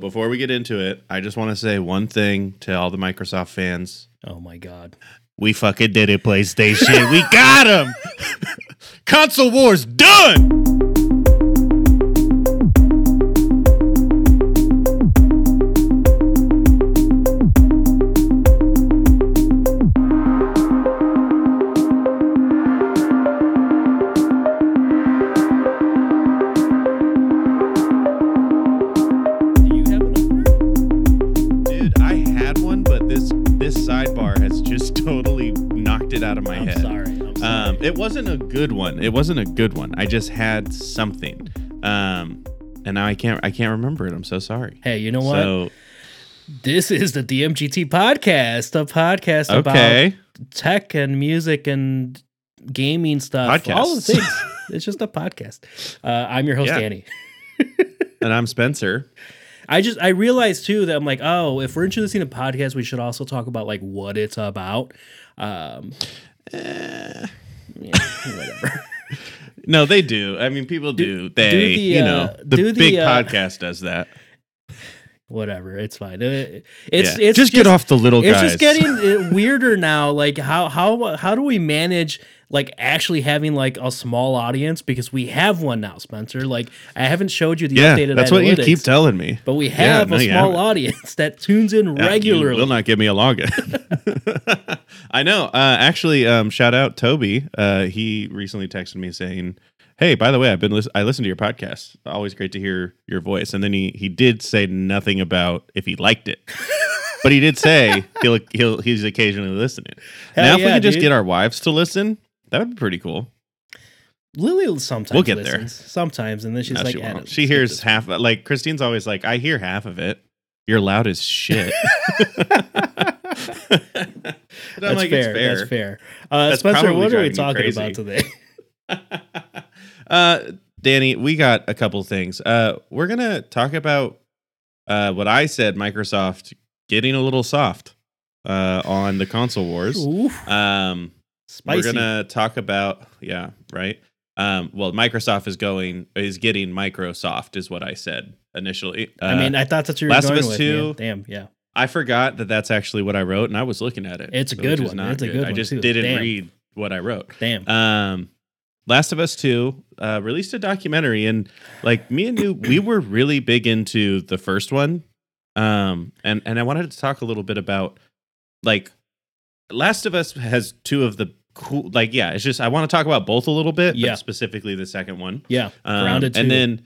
before we get into it, I just want to say one thing to all the Microsoft fans. Oh my god. We fucking did it, PlayStation. we got him. Console wars done. Good one. It wasn't a good one. I just had something. Um, and now I can't I can't remember it. I'm so sorry. hey, you know what? So this is the DMGT podcast, a podcast okay. about tech and music and gaming stuff. All the things. it's just a podcast. Uh, I'm your host, Yeah. Danny. And I'm Spencer. I just I realized too that I'm like, oh, if we're introducing a podcast, we should also talk about like what it's about. Um, Yeah, whatever. no, they do. I mean, people do. Do- they, do the, you know, uh, the do the, big uh, podcast does that. whatever. It's fine. Uh, It's Yeah. it's just, get off the little It's guys. just getting uh, weirder now. Like how how how do we manage like actually having like a small audience because we have one now, Spencer. Like I haven't showed you the yeah, updated that's what you keep telling me. But we Yeah, have no, a small audience that tunes in Yeah, regularly. will not give me a login. I know. Uh, actually, um, shout out Toby. Uh, he recently texted me saying, "Hey, by the way, I've been lis- I listened to your podcast. Always great to hear your voice." And then he he did say nothing about if he liked it, but he did say he'll he'll he's occasionally listening. Hell now, if we could just dude. get our wives to listen, that would be pretty cool. Lily sometimes We'll get there. sometimes, and then she's No, like, she, "Adam, won't. she hears half. Like Christine's always like, I hear half of it. You're loud as shit. That's like, fair. fair. That's fair. Uh, That's Spencer, what are we talking about today? uh, Danny, we got a couple things. Uh, we're gonna talk about uh, what I said. Microsoft getting a little soft uh, on the console wars. Um, spicy. we're gonna talk about yeah, right. Um, well, Microsoft is going is getting Microsoft is what I said initially. Uh, I mean, I thought that's what you were Last of Us with. 2. man. Damn, yeah. I forgot that that's actually what I wrote, and I was looking at it. It's a so- good one. It's a good one, I just too. didn't Damn. read what I wrote. Damn. Um, Last of Us Two uh, released a documentary, and like me and you, we were really big into the first one. Um, and and I wanted to talk a little bit about like Last of Us has two of the cool, like yeah, it's just I want to talk about both a little bit, Yeah. but specifically the second one. yeah. Um, Grounded and then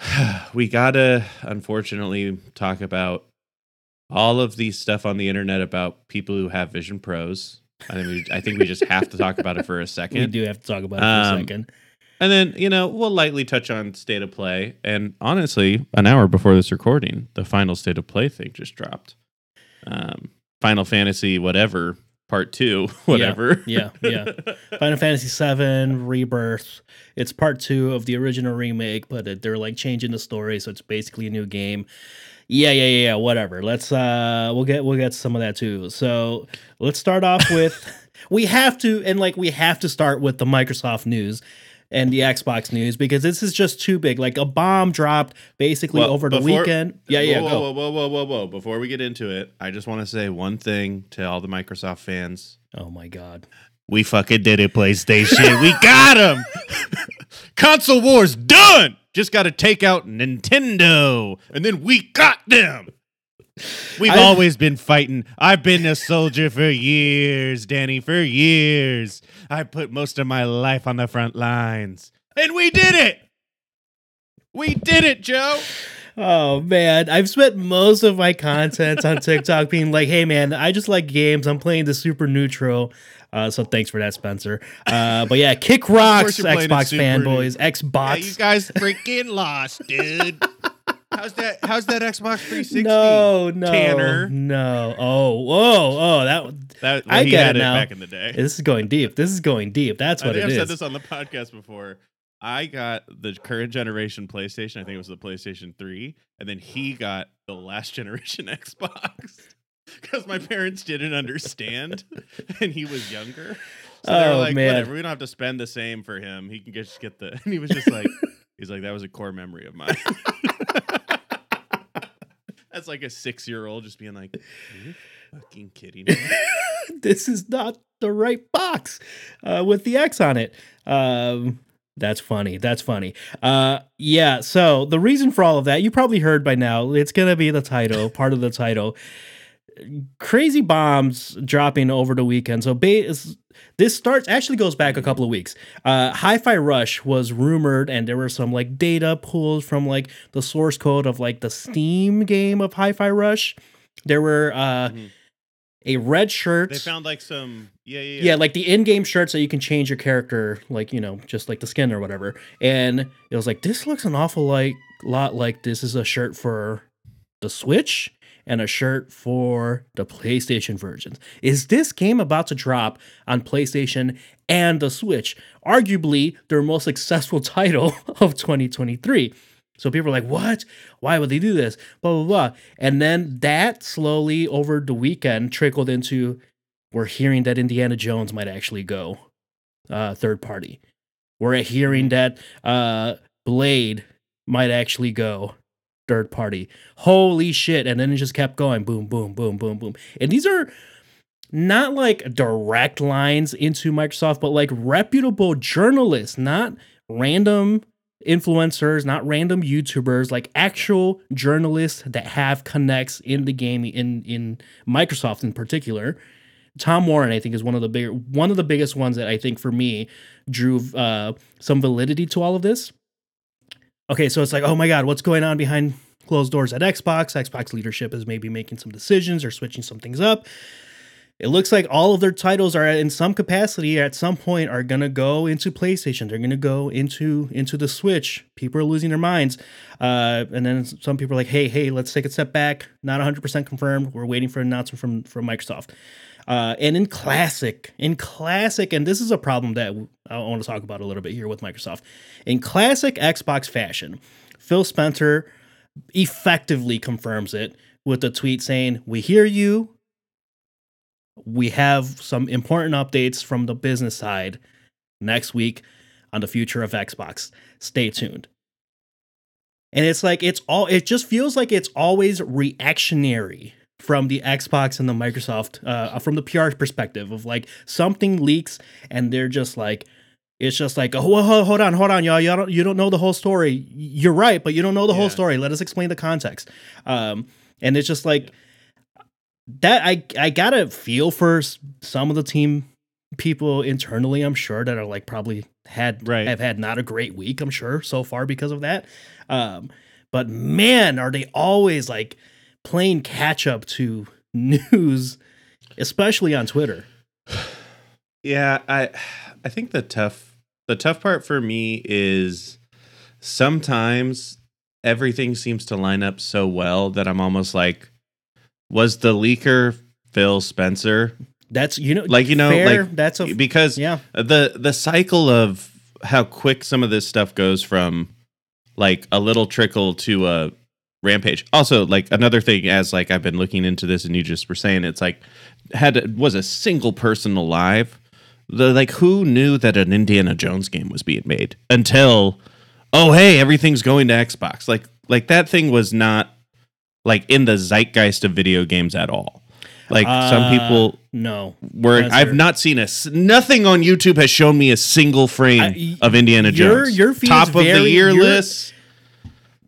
we gotta unfortunately talk about all of the stuff on the internet about people who have Vision Pros. I think we, I think we just have to talk about it for a second. we do have to talk about it for a Um, second. and then you know we'll lightly touch on state of play. And honestly, an hour before this recording, the final state of play thing just dropped. Um, Final Fantasy, whatever, part two, whatever. Yeah, yeah. Final Fantasy VII Rebirth. It's part two of the original remake, but they're like changing the story, so it's basically a new game. Yeah, yeah, yeah, yeah. Whatever. Let's uh, we'll get we'll get some of that too. So let's start off with we have to and like we have to start with the Microsoft news and the Xbox news because this is just too big. Like a bomb dropped basically Well, over the before- weekend. Yeah, yeah. Whoa, go. whoa, whoa, whoa, whoa, whoa! Before we get into it, I just want to say one thing to all the Microsoft fans: Oh my god. we fucking did it, PlayStation. we got them. Console wars done. Just got to take out Nintendo, and then we got them. We've I- always been fighting. I've been a soldier for years, Danny, for years. I put most of my life on the front lines, and we did it. We did it, Joe. Oh man, I've spent most of my content on TikTok being like, "Hey man, I just like games. I'm playing the super neutral." Uh, so thanks for that, Spencer. Uh, but yeah, kick rocks, you're playing it Xbox fanboys, Yeah, Xbox. you guys freaking lost, dude. How's that? How's that Xbox 360? no, no, Tanner. no. Oh, whoa, oh, that. That, I he get had it now. back in the day. This is going deep. This is going deep. That's I what think it I've said this on the podcast before. I got the current generation PlayStation. I think it was the PlayStation 3, and then he got the last generation Xbox because my parents didn't understand, and he was younger. So they were Oh, like, man. "Whatever, we don't have to spend the same for him. He can just get the." And he was just like, "He's like that was a core memory of mine." That's like a six year old just being like, Are you fucking kidding me? this is not the right box uh, with the X on it. Um, that's funny. That's funny. Uh, yeah. So the reason for all of that, you probably heard by now. It's gonna be the title, part of the title. Crazy bombs dropping over the weekend. So ba- is- this starts actually goes back a couple of weeks. Uh, Hi-Fi Rush was rumored, and there were some like data pulled from like the source code of like the Steam game of Hi-Fi Rush. There were uh, Mhm. a red shirt. They found like some yeah yeah yeah, like the in-game shirts that you can change your character, like you know, just like the skin or whatever. And it was like this looks an awful like lot like this is a shirt for the Switch and a shirt for the PlayStation versions. Is this game about to drop on PlayStation and the Switch? Arguably their most successful title of 2023. So people are like, what? Why would they do this? Blah, blah, blah. And then that slowly over the weekend trickled into we're hearing that Indiana Jones might actually go uh, third party. We're hearing that uh, Blade might actually go third party. Holy shit. And then it just kept going boom, boom, boom, boom, boom. And these are not like direct lines into Microsoft, but like reputable journalists, not random influencers, not random YouTubers, like actual journalists that have connects in the game in in Microsoft in particular. Tom Warren, I think, is one of the bigger one of the biggest ones that I think for me drew uh, some validity to all of this. Okay, so it's like, oh my god, what's going on behind closed doors at Xbox? Xbox leadership is maybe making some decisions or switching some things up. It looks like all of their titles are in some capacity at some point are gonna go into PlayStation. They're gonna go into into the Switch. People are losing their minds, uh, and then some people are like, "Hey, hey, let's take a step back. Not 100 percent confirmed. We're waiting for an announcement from from Microsoft." Uh, and in classic, in classic, and this is a problem that I want to talk about a little bit here with Microsoft. In classic Xbox fashion, Phil Spencer effectively confirms it with a tweet saying, "We hear you we have some important updates from the business side next week on the future of Xbox. Stay tuned. And it's like it's all it just feels like it's always reactionary from the Xbox and the Microsoft uh from the PR perspective of like something leaks and they're just like it's just like, oh, hold, hold on, hold on, y'all. y'all don't, you don't know the whole story. You're right, but you don't know the Yeah. whole story. Let us explain the context. Um, and it's just like, that I I gotta feel for some of the team people internally. I'm sure that are like probably had Right. have had not a great week. I'm sure so far because of that. Um, but man, are they always like playing catch up to news, especially on Twitter. Yeah, I I think the tough the tough part for me is sometimes everything seems to line up so well that I'm almost like was the leaker Phil Spencer? That's you know Like, you know, fair, like, that's a Because yeah the the cycle of how quick some of this stuff goes from like a little trickle to a rampage. Also, like another thing, as like I've been looking into this, and you just were saying, it's like had was a single person alive. The like who knew that an Indiana Jones game was being made until oh hey everything's going to Xbox. Like like that thing was not like in the zeitgeist of video games at all. Like some Uh, people no where I've not seen a nothing on YouTube has shown me a single frame I- of Indiana your- Jones. your feed top of the very- year list.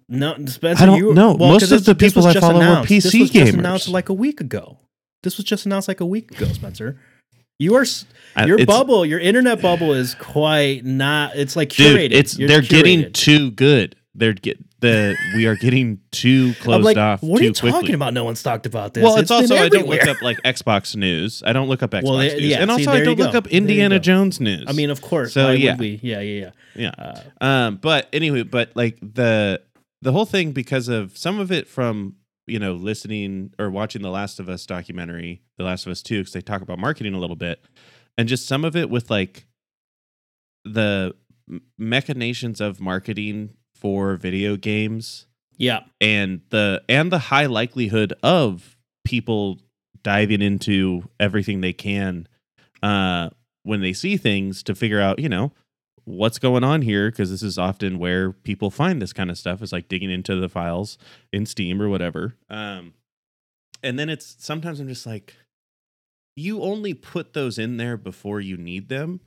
No Spencer. I don't you, know. well, Most of this- the people I just follow are announced. This PC was just gamers. announced like a week ago. This was just announced like a week ago, Spencer. You are your it's- bubble, your internet bubble is quite not. It's like dude. curated. It's You're they're getting too good. They're get the we are getting too closed like, off what are you quickly. talking about? No one's talked about this. Well, it's, been also I don't look up like Xbox news. I don't look up Xbox Well, news, yeah, and see, also I don't look up Indiana. Jones news. I mean, of course. So, why would yeah. we? Yeah, yeah, yeah. yeah. Uh, Um, but anyway, but like the the whole thing because of some of it from you know listening or watching the Last of Us documentary, The Last of Us Two, because they talk about marketing a little bit, and just some of it with like the machinations of marketing for video games yeah. and the and the high likelihood of people diving into everything they can uh when they see things to figure out you know what's going on here because this is often where people find this kind of stuff is like digging into the files in Steam or whatever. Um, and then it's sometimes I'm just like, you only put those in there before you need them.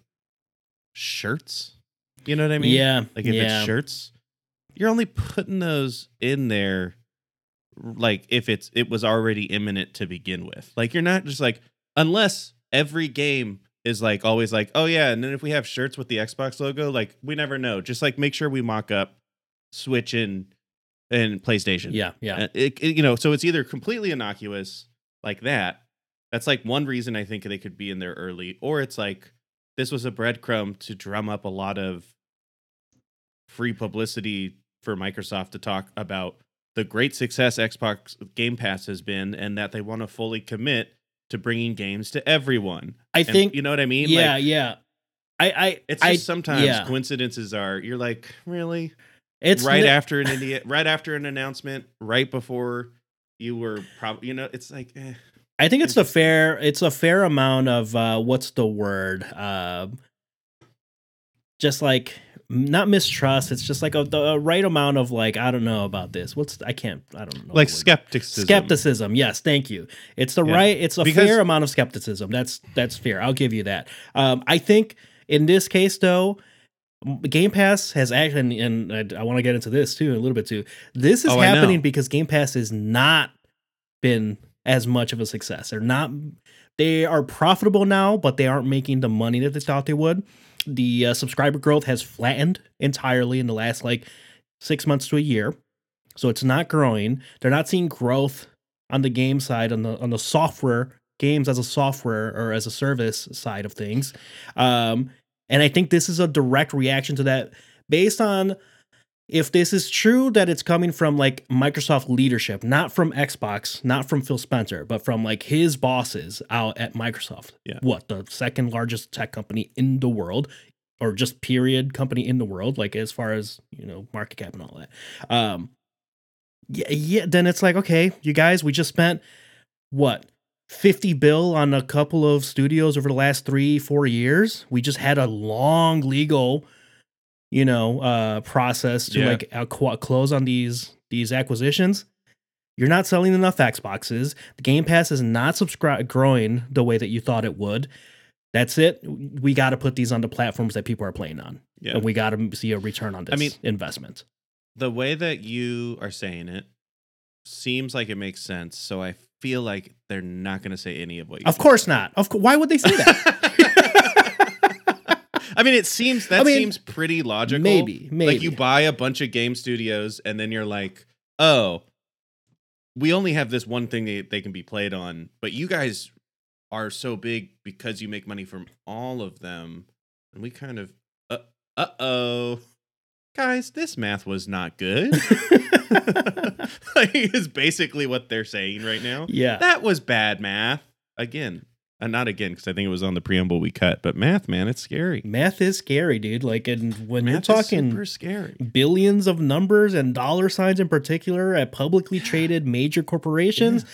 Shirts, you know what I mean? yeah, Like if yeah. it's shirts, you're only putting those in there like if it's it was already imminent to begin with. Like you're not just like unless every game is like always like, oh yeah, and then if we have shirts with the Xbox logo, like we never know. Just like make sure we mock up Switch and and PlayStation. yeah, yeah. It- it- you know, so it's either completely innocuous like that. That's like one reason I think they could be in there early, or it's like this was a breadcrumb to drum up a lot of free publicity for Microsoft to talk about the great success Xbox Game Pass has been, and that they want to fully commit to bringing games to everyone. I And think. you know what I mean. yeah, Like, yeah. I, I, it's I, just sometimes yeah. coincidences are you're like really it's right ni- after an India, right after an announcement, right before you were probably, you know, it's like, eh. I think it's a fair it's a fair amount of uh what's the word? Um just like not mistrust, it's just like a, the right amount of like I don't know about this. What's I can't I don't know. like skepticism. skepticism. Yes, thank you. It's the Yeah. right it's a Because- fair amount of skepticism. That's that's fair. I'll give you that. Um I think in this case though Game Pass has actually, and, and I, I want to get into this too a little bit too. This is Oh, happening because Game Pass has not been as much of a success. They're not. They are profitable now, but they aren't making the money that they thought they would. The uh, subscriber growth has flattened entirely in the last like six months to a year, so it's not growing. They're not seeing growth on the game side on the on the software games as a software or as a service side of things. Um, and I think this is a direct reaction to that based on if this is true that it's coming from like Microsoft leadership, not from Xbox, not from Phil Spencer, but from like his bosses out at Microsoft. Yeah. What, the second largest tech company in the world or just period company in the world like as far as, you know, market cap and all that. Um yeah, yeah, then it's like, okay, you guys, we just spent what 50 bill on a couple of studios over the last three, four years. We just had a long legal, you know, uh process to Yeah. like acqu- close on these these acquisitions. You're not selling enough Xboxes. The Game Pass is not subscribe growing the way that you thought it would. That's it. We got to put these on the platforms that people are playing on, Yeah. and we got to see a return on this I mean- investment. the way that you are saying it seems like it makes sense. So I feel like they're not going to say any of what you Of course not. Of co- why would they say that? I mean, it seems that I mean, seems pretty logical. maybe, maybe. Like you buy a bunch of game studios and then you're like, oh, we only have this one thing that they can be played on, but you guys are so big because you make money from all of them. And we kind of, uh oh, guys, this math was not good. like, is basically what they're saying right now. yeah. That was bad math. Again, uh, not again, because I think it was on the preamble we cut, but math, man, it's scary. Math is scary, dude. Like, and when Math you're talking super scary. billions of numbers and dollar signs in particular at publicly traded major corporations,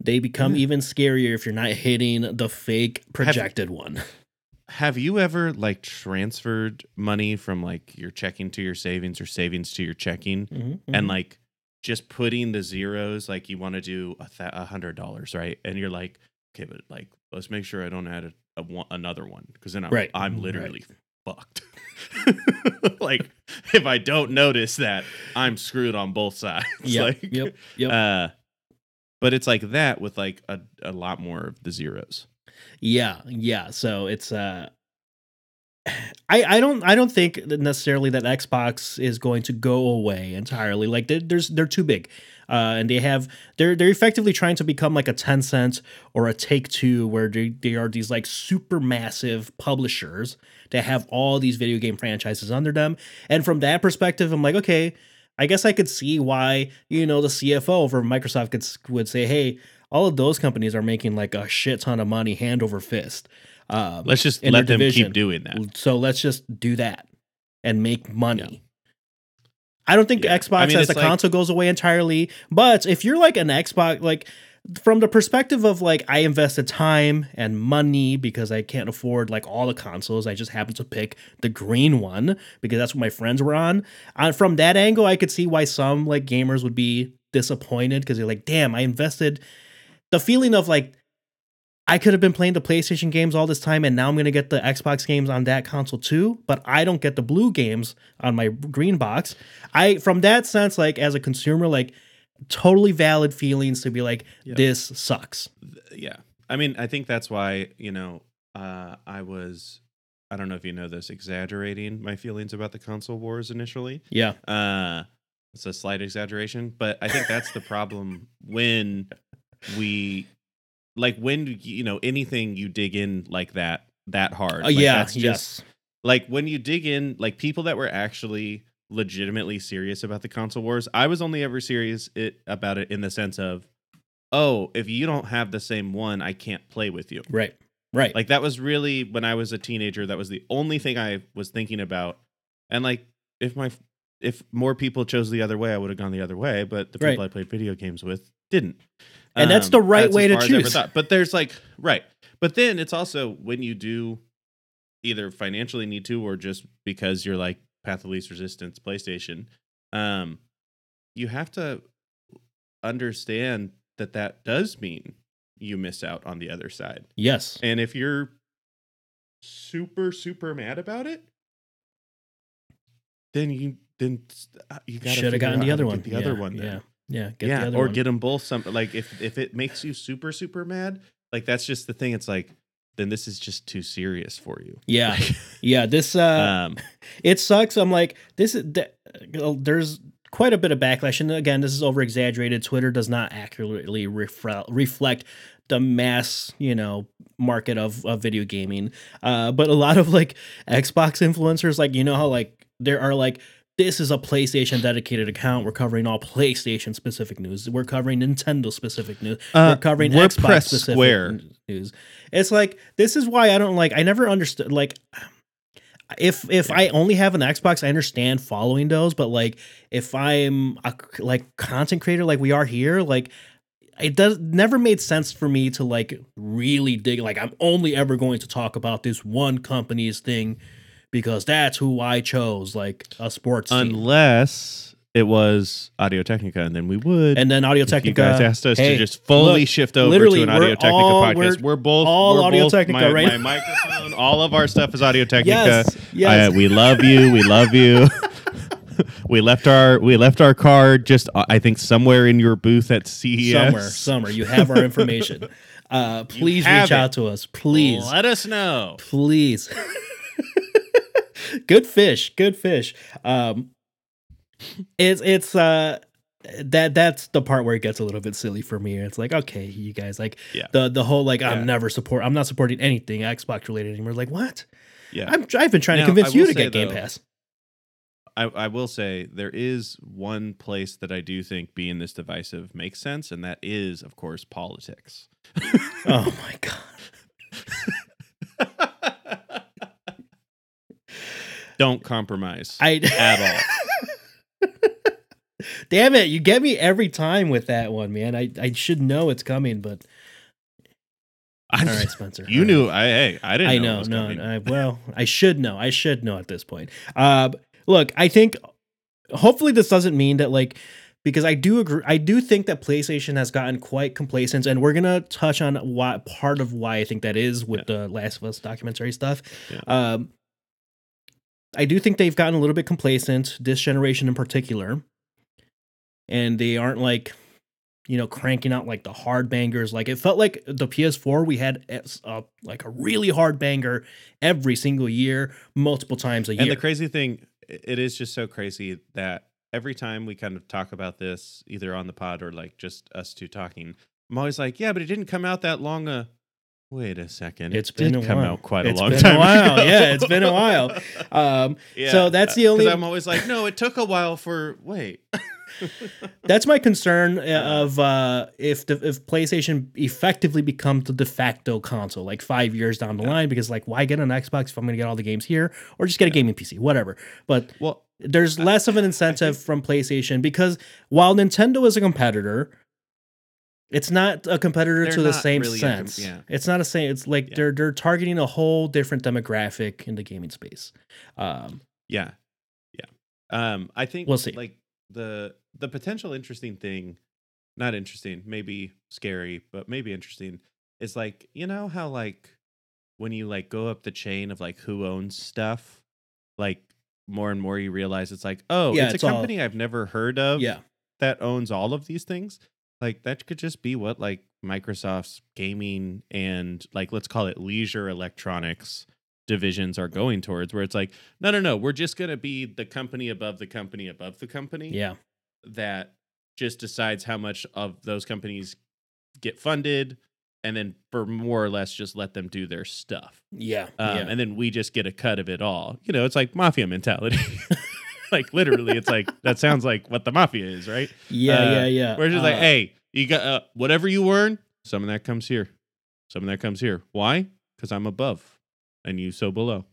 they become Yeah. even scarier if you're not hitting the fake projected one. Have you ever like transferred money from like your checking to your savings or savings to your checking Mhm, and mhm. like just putting the zeros like you want to do a, th- a hundred dollars, right? And you're like, okay, but like let's make sure I don't add a, a another one because then I'm, Right, I'm right. literally fucked. like if I don't notice that, I'm screwed on both sides. Yep, like, yep, yep. Uh, but it's like that with like a, a lot more of the zeros. Yeah, yeah. So it's uh I I don't I don't think necessarily that Xbox is going to go away entirely. Like there's they're too big. Uh, and they have they're they're effectively trying to become like a Tencent or a Take Two, where they, they are these like super massive publishers that have all these video game franchises under them. And from that perspective, I'm like, okay, I guess I could see why you know the CFO over Microsoft could would say, hey, all of those companies are making like a shit ton of money hand over fist. Um, Let's just let them division. keep doing that. so let's just do that and make money. I don't think Yeah. Xbox I mean, as the like- console goes away entirely, but if you're like an Xbox, like from the perspective of like I invested time and money because I can't afford like all the consoles. I just happened to pick the green one because that's what my friends were on. Uh, from that angle, I could see why some like gamers would be disappointed because they're like, "Damn, I invested." The feeling of like I could have been playing the PlayStation games all this time, and now I'm gonna get the Xbox games on that console too. But I don't get the blue games on my green box. I, from that sense, like as a consumer, like totally valid feelings to be like, Yeah. this sucks. yeah i mean i think that's why you know uh i was i don't know if you know this exaggerating my feelings about the console wars initially Yeah, uh it's a slight exaggeration but i think that's the problem when we like when you know anything you dig in like that that hard Uh, like, yeah, that's just yes, like when you dig in like people that were actually legitimately serious about the console wars i was only ever serious it, about it in the sense of oh if you don't have the same one i can't play with you right, right. like that was really when i was a teenager that was the only thing i was thinking about and like if my if more people chose the other way i would have gone the other way but the people Right. i played video games with didn't And that's the right as way to far as I ever choose. but there's like right but then it's also when you do either financially need to or just because you're like path of least resistance playstation um you have to understand that that does mean you miss out on the other side yes, and if you're super super mad about it then you then uh, you got should have gotten the other one. the other one then. Yeah, yeah, get yeah the other or one. get them both some like if if it makes you super super mad like that's just the thing it's like then this is just too serious for you Yeah, yeah. This uh, um it sucks. I'm like, this is there's quite a bit of backlash, and again, this is over exaggerated. Twitter does not accurately refre- reflect the mass, you know, market of, of video gaming. Uh, but a lot of like Xbox influencers, like you know how like there are like this is a PlayStation dedicated account. We're covering all PlayStation specific news. We're covering Nintendo specific news. Uh, we're covering we're Xbox specific square. news. It's like this is why I don't like. I never understood like if if I only have an Xbox, I understand following those. But like if I'm a like content creator, like we are here, like it does never made sense for me to like really dig. Like I'm only ever going to talk about this one company's thing because that's who I chose, like a sports team. unless it was audio technica and then we would And then Audio Technica. you guys asked us hey, to just fully look, shift over to an Audio Technica all- podcast. we're We're, both all we're Audio both- Technica my, right my microphone, all of our stuff is Audio Technica. Yes, yes. I- we love you. We love you. we left our we left our card just I think somewhere in your booth at CES. Somewhere, somewhere. You have our information. Uh, please reach it. out to us. Please. let us know. please good fish good fish. Um it's it's uh that that's the part where it gets a little bit silly for me. It's like okay you guys like Yeah. the the whole like i'm never support i'm not supporting anything xbox related anymore. Like what? Yeah. i'm i've been trying Now, to convince you to say, get game though, pass. I, I will say there is one place that I do think being this divisive makes sense, and that is, of course, politics. oh my god Don't compromise i at all. damn it you get me every time with that one man i i should know it's coming but I, all right spencer you all right. knew. I hey, I didn't. I know. it know, was no, coming. I, well, I should know. I should know at this point. Uh, look, I think hopefully this doesn't mean that like because I do agree. I do think that PlayStation has gotten quite complacent, and we're gonna touch on why part of why I think that is with the Last of Us documentary stuff. Yeah. Um, I do think they've gotten a little bit complacent this generation in particular, and they aren't like you know cranking out like the hard bangers like it felt like the ps4 we had uh, like a really hard banger every single year multiple times a year And the crazy thing, it is just so crazy that every time we kind of talk about this, either on the pod or like just us two talking, I'm always like, yeah, but it didn't come out that long. Uh, wait a second, It's it been did come while. out quite It's a long been a time. while. ago. Yeah, it's been a while. um Yeah, so that's the only- I'm always like, no, it took a while for. Wait, that's my concern uh, of uh if the if playstation effectively becomes the de facto console like five years down the line because like why get an xbox if i'm gonna get all the games here or just get a gaming pc whatever but well, there's less of an incentive from PlayStation because while Nintendo is a competitor, It's not a competitor They're to the same really a com- sense. yeah. It's not a same. It's like Yeah. they're they're targeting a whole different demographic in the gaming space. Um, Yeah. Yeah. Um I think We'll see. like the the potential interesting thing, not interesting, maybe scary, but maybe interesting is like, you know how like when you like go up the chain of like who owns stuff, like more and more you realize it's like, oh, Yeah, it's, it's a all- company I've never heard of yeah, that owns all of these things. Like that could just be what like Microsoft's gaming and like let's call it leisure electronics divisions are going towards where it's like no no no we're just going to be the company above the company above the company. Yeah, that just decides how much of those companies get funded and then for more or less just let them do their stuff. Yeah, um, yeah. and then we just get a cut of it all. You know it's like mafia mentality like literally it's like that sounds like what the mafia is right yeah, uh, yeah, yeah. we're just like, Uh, hey, you got uh, whatever you earn, some of that comes here. Some of that comes here. Why? Because I'm above and you so below.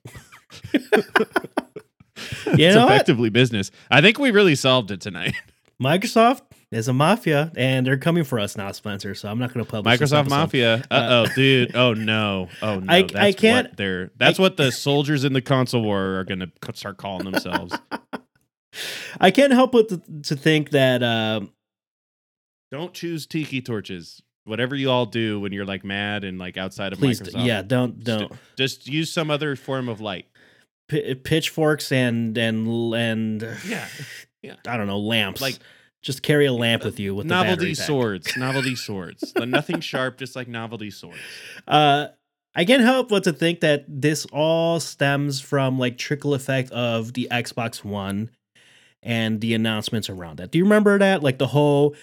it's know what? effectively business. I think we really solved it tonight. Microsoft is a mafia, and they're coming for us now, Spencer. So I'm not going to publish Microsoft. Mafia. Uh oh, dude. Oh no. Oh no. I- that's I can't- What they're. That's what the soldiers in the console war are gonna start calling themselves. I can't help but to, to think that um, Don't choose tiki torches. Whatever you all do when you're like mad and like outside of please, Microsoft. yeah, don't don't Just use some other form of light. P- pitchforks and and and Yeah. yeah. I don't know lamps. Like- just carry a lamp with you with the novelty swords novelty swords nothing sharp just like novelty swords Uh, I can't help but to think that this all stems from like trickle effect of the Xbox One and the announcements around that. Do you remember that? Like the whole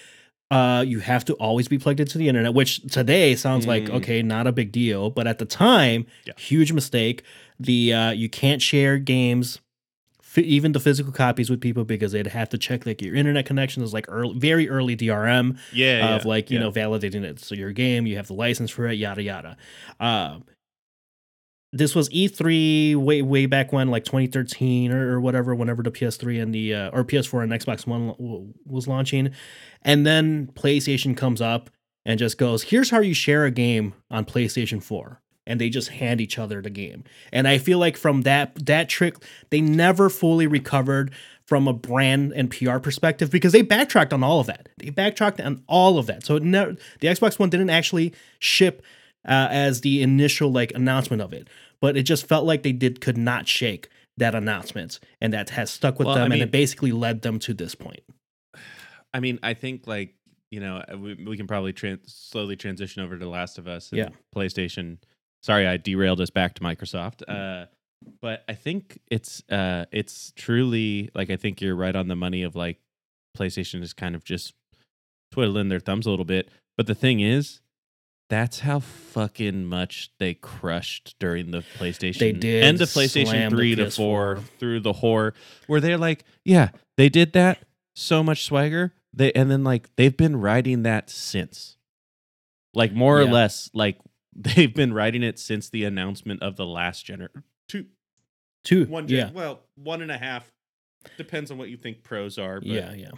uh you have to always be plugged into the internet, which today sounds like Mm. okay, not a big deal, but at the time, Yeah. huge mistake. The uh you can't share games f- even the physical copies with people because they'd have to check like your internet connection is like early, very early DRM yeah, of yeah, like you yeah. know validating it. So your game, you have the license for it, yada yada. Um, this was E3 way way back when, like 2013 or, or whatever, whenever the PS3 and the uh, or PS4 and Xbox One w- was launching, and then PlayStation comes up and just goes, "Here's how you share a game on PlayStation 4." And they just hand each other the game. And I feel like from that that trick, they never fully recovered from a brand and PR perspective because they backtracked on all of that. They backtracked on all of that. So it the Xbox One didn't actually ship uh, as the initial like announcement of it, but it just felt like they did could not shake that announcement, and that has stuck with Well, I them, and it basically led them to this point. i mean i think like you know uh, we, we can probably tran slowly transition over to the last of us and Yeah. playstation sorry i derailed us back to microsoft uh but i think it's uh it's truly like i think you're right on the money of like playstation is kind of just twiddling their thumbs a little bit but the thing is that's how fucking much they crushed during the PlayStation They did and the PlayStation the 3 to PS4. through the horror where they're like, yeah, they did that so much swagger. They and then like they've been riding that since. Like more or less like they've been riding it since the announcement of the last gener two Two, one yeah, gen- well, one and a half. Depends on what you think pros are, but yeah, yeah.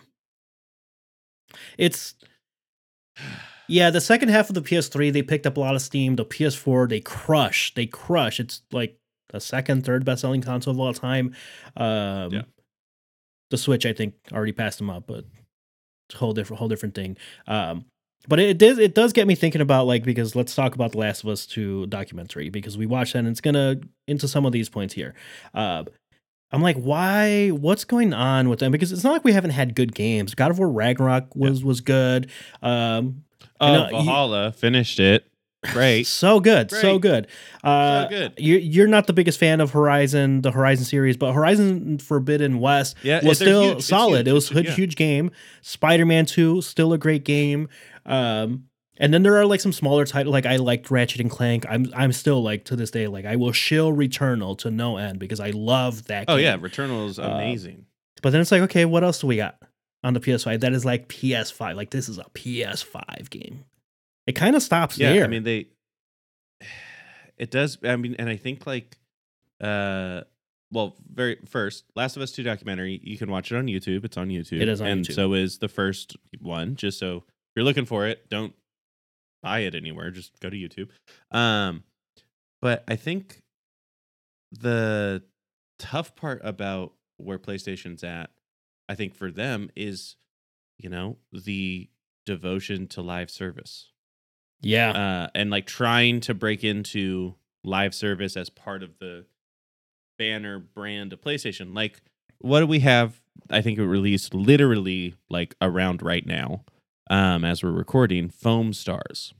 It's yeah. The second half of the PS3, they picked up a lot of steam. The PS4, they crush. They crush. It's like the second, third best selling console of all time. Um, Yeah. The Switch, I think, already passed them up, but it's a whole different, whole different thing. Um, but it does, it does get me thinking about like because let's talk about the Last of Us Two documentary because we watched that and it's gonna into some of these points here. Uh, I'm like, why? What's going on with them? Because it's not like we haven't had good games. God of War Ragnarok was was good. Um, Oh, know, you- Valhalla finished it. Great. so good, so good. Uh, so good. You, you're not the biggest fan of Horizon, the Horizon series, but Horizon Forbidden West Yeah, was still huge. Solid. It was a huge, yeah. huge game. Spider Man Two, still a great game. Um, and then there are like some smaller titles. Like I liked Ratchet and Clank. I'm I'm still like to this day like I will shill Returnal to no end because I love that. Oh game. yeah, Returnal is Uh, amazing. But then it's like, okay, what else do we got on the PS5? That is like PS5. Like this is a PS5 game. It kind of stops yeah, there. I mean they it does I mean and I think like uh well, very first, Last of Us 2 documentary, you can watch it on YouTube. It's on YouTube. It is on YouTube and YouTube. so is the first one. Just so if you're looking for it, don't buy it anywhere. Just go to YouTube. Um, but I think the tough part about where PlayStation's at, I think for them is, you know, the devotion to live service. Yeah. Uh, and like trying to break into live service as part of the banner brand of PlayStation. Like, what do we have? I think it released literally like around right now, um, as we're recording, Foamstars.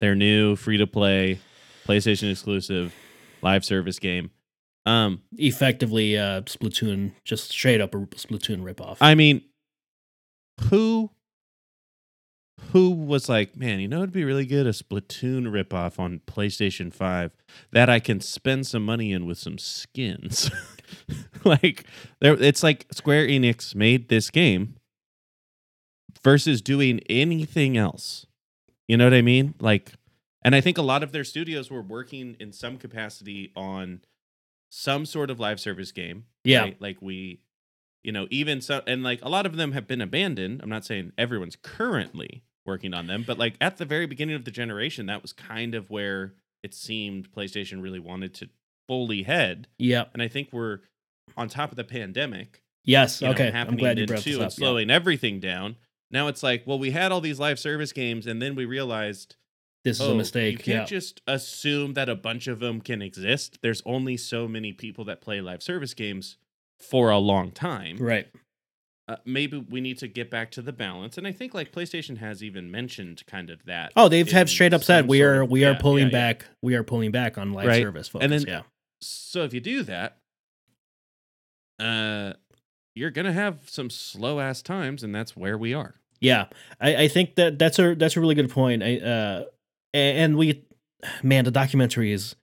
Their new free to play, PlayStation exclusive, live service game. Um, Effectively, uh, Splatoon, just straight up a Splatoon ripoff. I mean, who who was like, man, you know it'd be really good a Splatoon ripoff on PlayStation 5 that I can spend some money in with some skins. like there it's like Square Enix made this game versus doing anything else. You know what I mean? Like and I think a lot of their studios were working in some capacity on some sort of live service game. Yeah. right? Like we you know, even so and like a lot of them have been abandoned. I'm not saying everyone's currently working on them, but like at the very beginning of the generation, that was kind of where it seemed PlayStation really wanted to fully head. yeah. And I think we're on top of the pandemic. Yes. You know, okay. I'm happening glad you brought too this and up. yeah. slowing everything down. Now it's like, well, we had all these live service games, and then we realized This is oh, a mistake. You can't Yeah. just assume that a bunch of them can exist. There's only so many people that play live service games for a long time. Right. Uh, maybe we need to get back to the balance, and I think like PlayStation has even mentioned kind of that. Oh, they've have straight up said we are of- we are yeah, pulling yeah, back we are pulling back on live Right. service focus. And then- yeah. So if you do that, uh, you're gonna have some slow ass times, and that's where we are. Yeah, I, I think that that's a that's a really good point. I uh, and we, man, the documentary is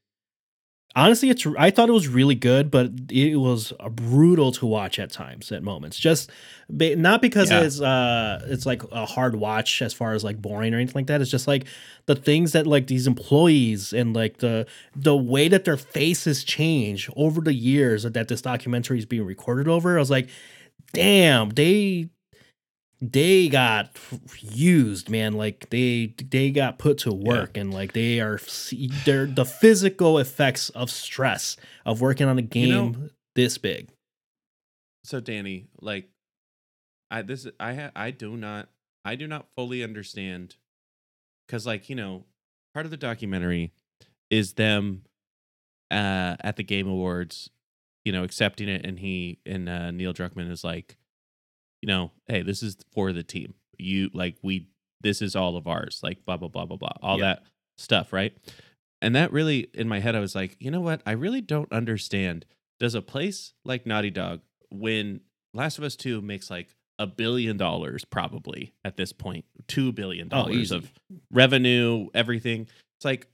honestly, it's I thought it was really good, but it was brutal to watch at times, at moments. Just not because Yeah. it's uh it's like a hard watch as far as like boring or anything like that. It's just like the things that like these employees and like the the way that their faces change over the years that this documentary is being recorded over. I was like, damn, they they got used man. Like they they got put to work and like they are they're the physical effects of stress of working on a game You know- this big. So Danny, like, I this I ha, I do not I do not fully understand because like you know part of the documentary is them uh at the Game Awards, you know, accepting it, and he and uh, Neil Druckmann is like, you know, hey, this is for the team. You like we this is all of ours. Like blah blah blah blah blah all Yeah. that stuff, right? And that really in my head, I was like, you know what? I really don't understand. Does a place like Naughty Dog, when Last of Us Two makes like a billion dollars, probably at this point, 2 billion oh, dollars easy. of revenue, everything. It's like,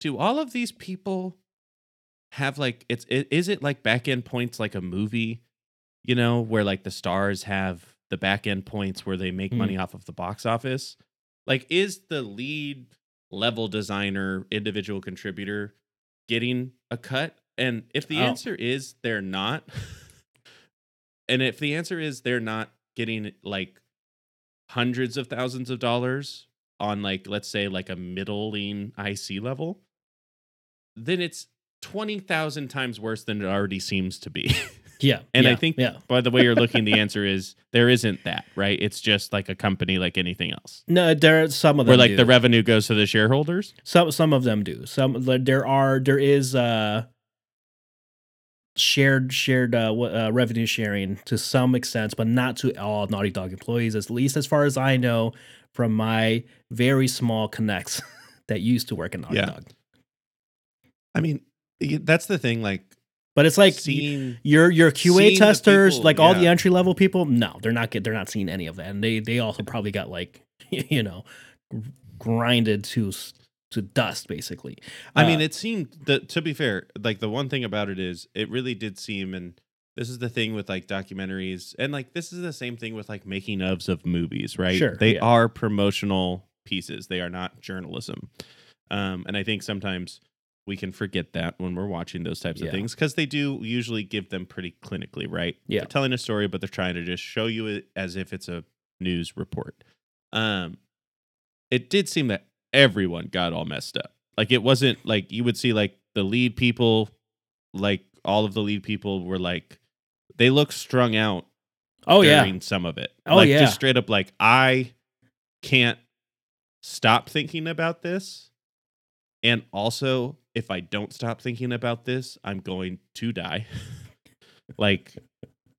do all of these people have like it's i- is it like back end points like a movie, you know, where like the stars have the back end points where they make Hmm. money off of the box office? Like, is the lead level designer, individual contributor getting a cut? And if the Oh. answer is they're not, and if the answer is they're not getting like hundreds of thousands of dollars on like let's say like a middling IC level, then it's 20,000 times worse than it already seems to be. yeah And I think yeah by the way you're looking the answer is there isn't that, right? It's just like a company like anything else. no there are some of them Where like do. the revenue goes to the shareholders. some some of them do some there are there is uh shared shared uh, uh revenue sharing to some extent but not to all naughty dog employees at least as far as i know from my very small connects that used to work in naughty Yeah. dog I mean, that's the thing like but it's like seeing your your qa testers people, like all the entry level people no they're not get they're not seeing any of that and they they also probably got like you know grinded to to dust basically I mean, Uh, it seemed that to be fair, like the one thing about it is it really did seem, and this is the thing with like documentaries, and like this is the same thing with like making ofs of movies, right? Sure, they yeah. are promotional pieces; they are not journalism. Um, and I think sometimes we can forget that when we're watching those types Yeah. of things because they do usually give them pretty clinically, right? Yeah. they're telling a story, but they're trying to just show you it as if it's a news report. Um, it did seem that everyone got all messed up. Like it wasn't like you would see like the lead people, like all of the lead people were like they look strung out Oh yeah. some of it. Oh, like yeah. just straight up like I can't stop thinking about this. And also, if I don't stop thinking about this, I'm going to die. like,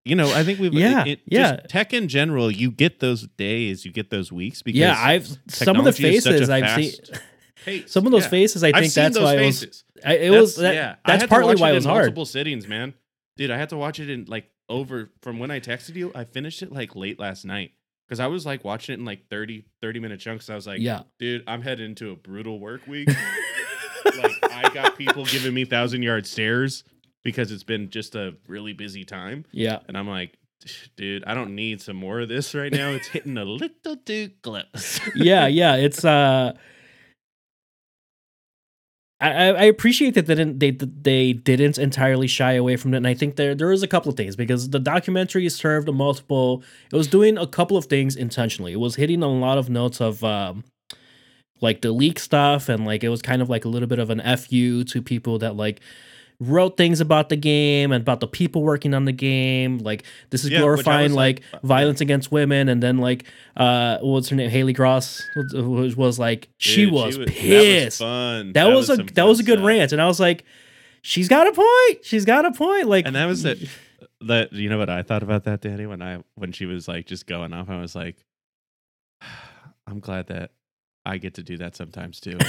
you know, I think we've Yeah, it- it- yeah. just tech in general, you get those days, you get those weeks because Yeah, I've some of the technology is such a faces I've seen. Some of those Yeah. faces, I I've think seen that's those why it was. faces. I, it That's- was that, yeah. That's partly why it in was hard. Multiple sittings, man. Dude, I had to watch it in like over from when I texted you. I finished it like late last night because I was like watching it in like 30, 30 minute chunks. I was like, Yeah. dude, I'm heading into a brutal work week. I got people giving me thousand yard stares because it's been just a really busy time, yeah. and I'm like. Dude, I don't need some more of this right now. It's hitting a little too close. yeah, yeah. It's uh I, I appreciate that they didn't they they didn't entirely shy away from it, and I think there there is a couple of things because the documentary served a multiple. It was doing a couple of things intentionally. It was hitting a lot of notes of um, like the leak stuff, and like it was kind of like a little bit of an fu to people that like wrote things about the game and about the people working on the game. Like this is Yeah, glorifying like, like, uh, violence against women, and then like uh, what's her name? Halley Gross was, was, was like she Dude, was That was pissed. fun. That, was, a some that was a good stuff. rant, and I was like, she's got a point. She's got a point. Like, And that was it. That you know what I thought about that, Danny, when I when she was like just going off, I was like, I'm glad that I get to do that sometimes too. and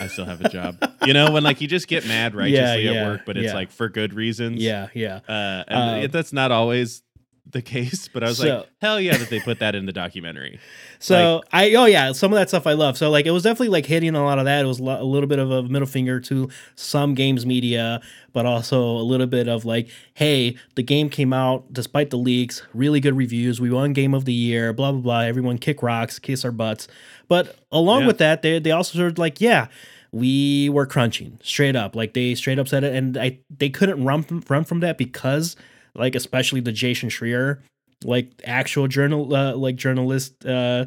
I still have a job. You know, when like you just get mad righteously yeah, at work, but it's yeah. like for good reasons. yeah, yeah. Uh, and Um, it, that's not always the case, but I was So- like, hell yeah, that they put that in the documentary. So I oh yeah, some of that stuff I love. So like it was definitely like hitting a lot of that. It was lo- a little bit of a middle finger to some games media, but also a little bit of like, hey, the game came out despite the leaks, really good reviews. We won game of the year, blah blah blah. Everyone kick rocks, kiss our butts. But along Yeah. with that, they they also sort of like, yeah, we were crunching straight up. Like they straight up said it, and I they couldn't run from, run from that because like especially the Jason Schreier like actual journal uh, like journalist uh,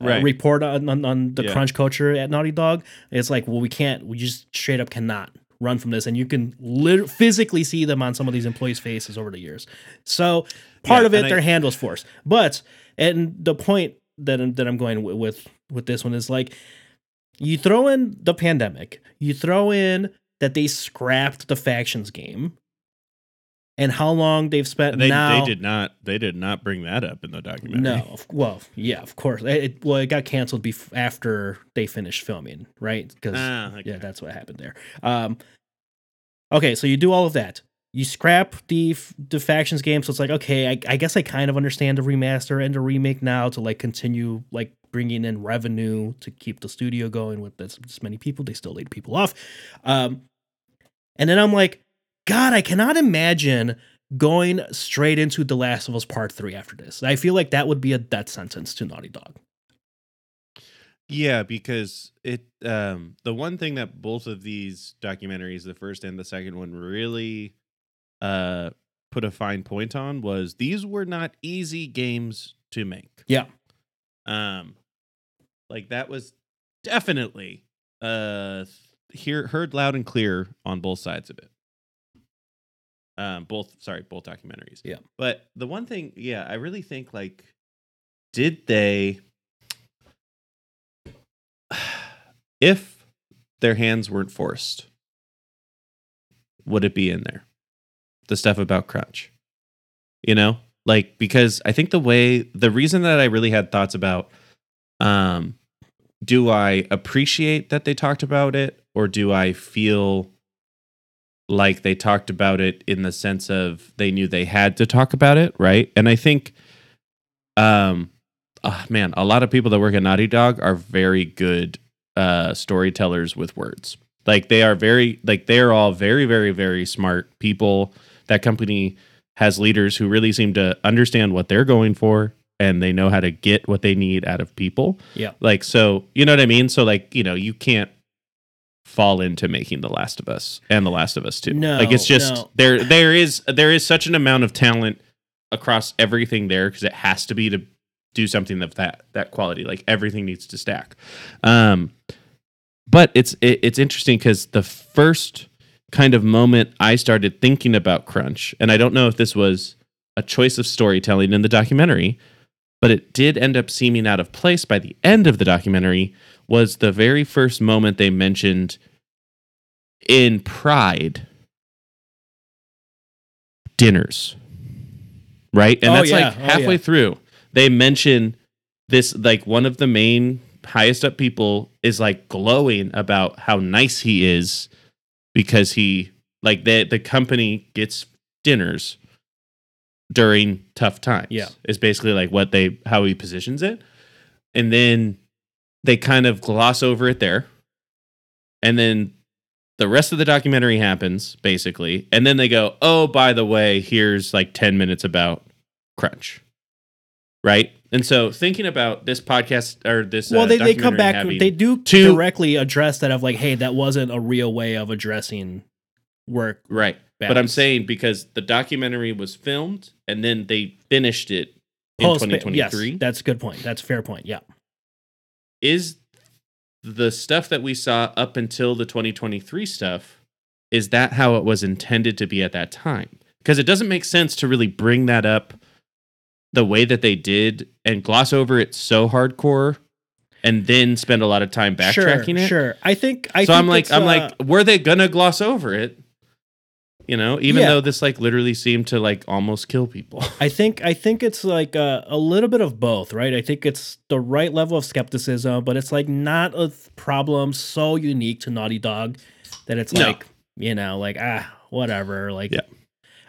uh, report on, on, on the Yeah. crunch culture at Naughty Dog. It's like, well, we can't, we just straight up cannot run from this. And you can lit- physically see them on some of these employees' faces over the years. So part Yeah, of it, and I- their hand was forced. But, and the point that I'm, that I'm going with, with, with this one is like, you throw in the pandemic, you throw in that they scrapped the factions game. And how long they've spent They now? they did not they did not bring that up in the documentary. No, well, yeah, of course. It, it- well, it got canceled bef- after they finished filming, right? Because Ah, okay. yeah, that's what happened there. Um, okay, so you do all of that. You scrap the the factions game, so it's like okay, I, I guess I kind of understand the remaster and the remake now to like continue like bringing in revenue to keep the studio going with this, this many people. They still laid people off, um, and then I'm like, God, I cannot imagine going straight into The Last of Us Part Three after this. I feel like that would be a death sentence to Naughty Dog. Yeah, because it um the one thing that both of these documentaries, the first and the second one, really uh put a fine point on was these were not easy games to make. Yeah. Um like that was definitely uh hear heard loud and clear on both sides of it. Um both sorry, both documentaries. Yeah. But the one thing, yeah, I really think like did they if their hands weren't forced, would it be in there? The stuff about crunch. You know? Like because I think the way the reason that I really had thoughts about um do I appreciate that they talked about it or do I feel like they talked about it in the sense of they knew they had to talk about it, right? And I think um ah, man, a lot of people that work at Naughty Dog are very good uh storytellers with words. Like they are very like they're all very very very smart people. That company has leaders who really seem to understand what they're going for and they know how to get what they need out of people. Yeah. Like so, you know what I mean? So like, you know, you can't fall into making The Last of Us and The Last of Us 2. No, Like it's just no. there there is there is such an amount of talent across everything there because it has to be to do something of that that quality. Like everything needs to stack. Um, but it's it, it's interesting because the first kind of moment I started thinking about crunch, and I don't know if this was a choice of storytelling in the documentary, but it did end up seeming out of place by the end of the documentary. Was the very first moment they mentioned in Pride dinners, right? And Oh, that's yeah. like Oh, halfway yeah. through. They mention this, like one of the main highest up people is like glowing about how nice he is because he like the the company gets dinners during tough times. Yeah. is basically like what they how he positions it, and then they kind of gloss over it there, and then the rest of the documentary happens basically, and then they go, oh by the way, here's like ten minutes about crunch, right? And so thinking about this podcast or this well, uh, they, they come back. They do two- directly address that of like, hey, that wasn't a real way of addressing work. Right. But I'm saying because the documentary was filmed and then they finished it in Post- 2023. Yes, that's a good point. That's a fair point. Yeah. Is the stuff that we saw up until the 2023 stuff, is that how it was intended to be at that time? Because it doesn't make sense to really bring that up the way that they did and gloss over it so hardcore and then spend a lot of time backtracking sure, it. Sure. I think. I so think I'm like, I'm uh, like, were they gonna gloss over it? You know, even Yeah. though this like literally seemed to like almost kill people. I think I think it's like a, a little bit of both, right? I think it's the right level of skepticism, but it's like not a th- problem so unique to Naughty Dog that it's No. like you know, like ah, whatever. Like, Yeah.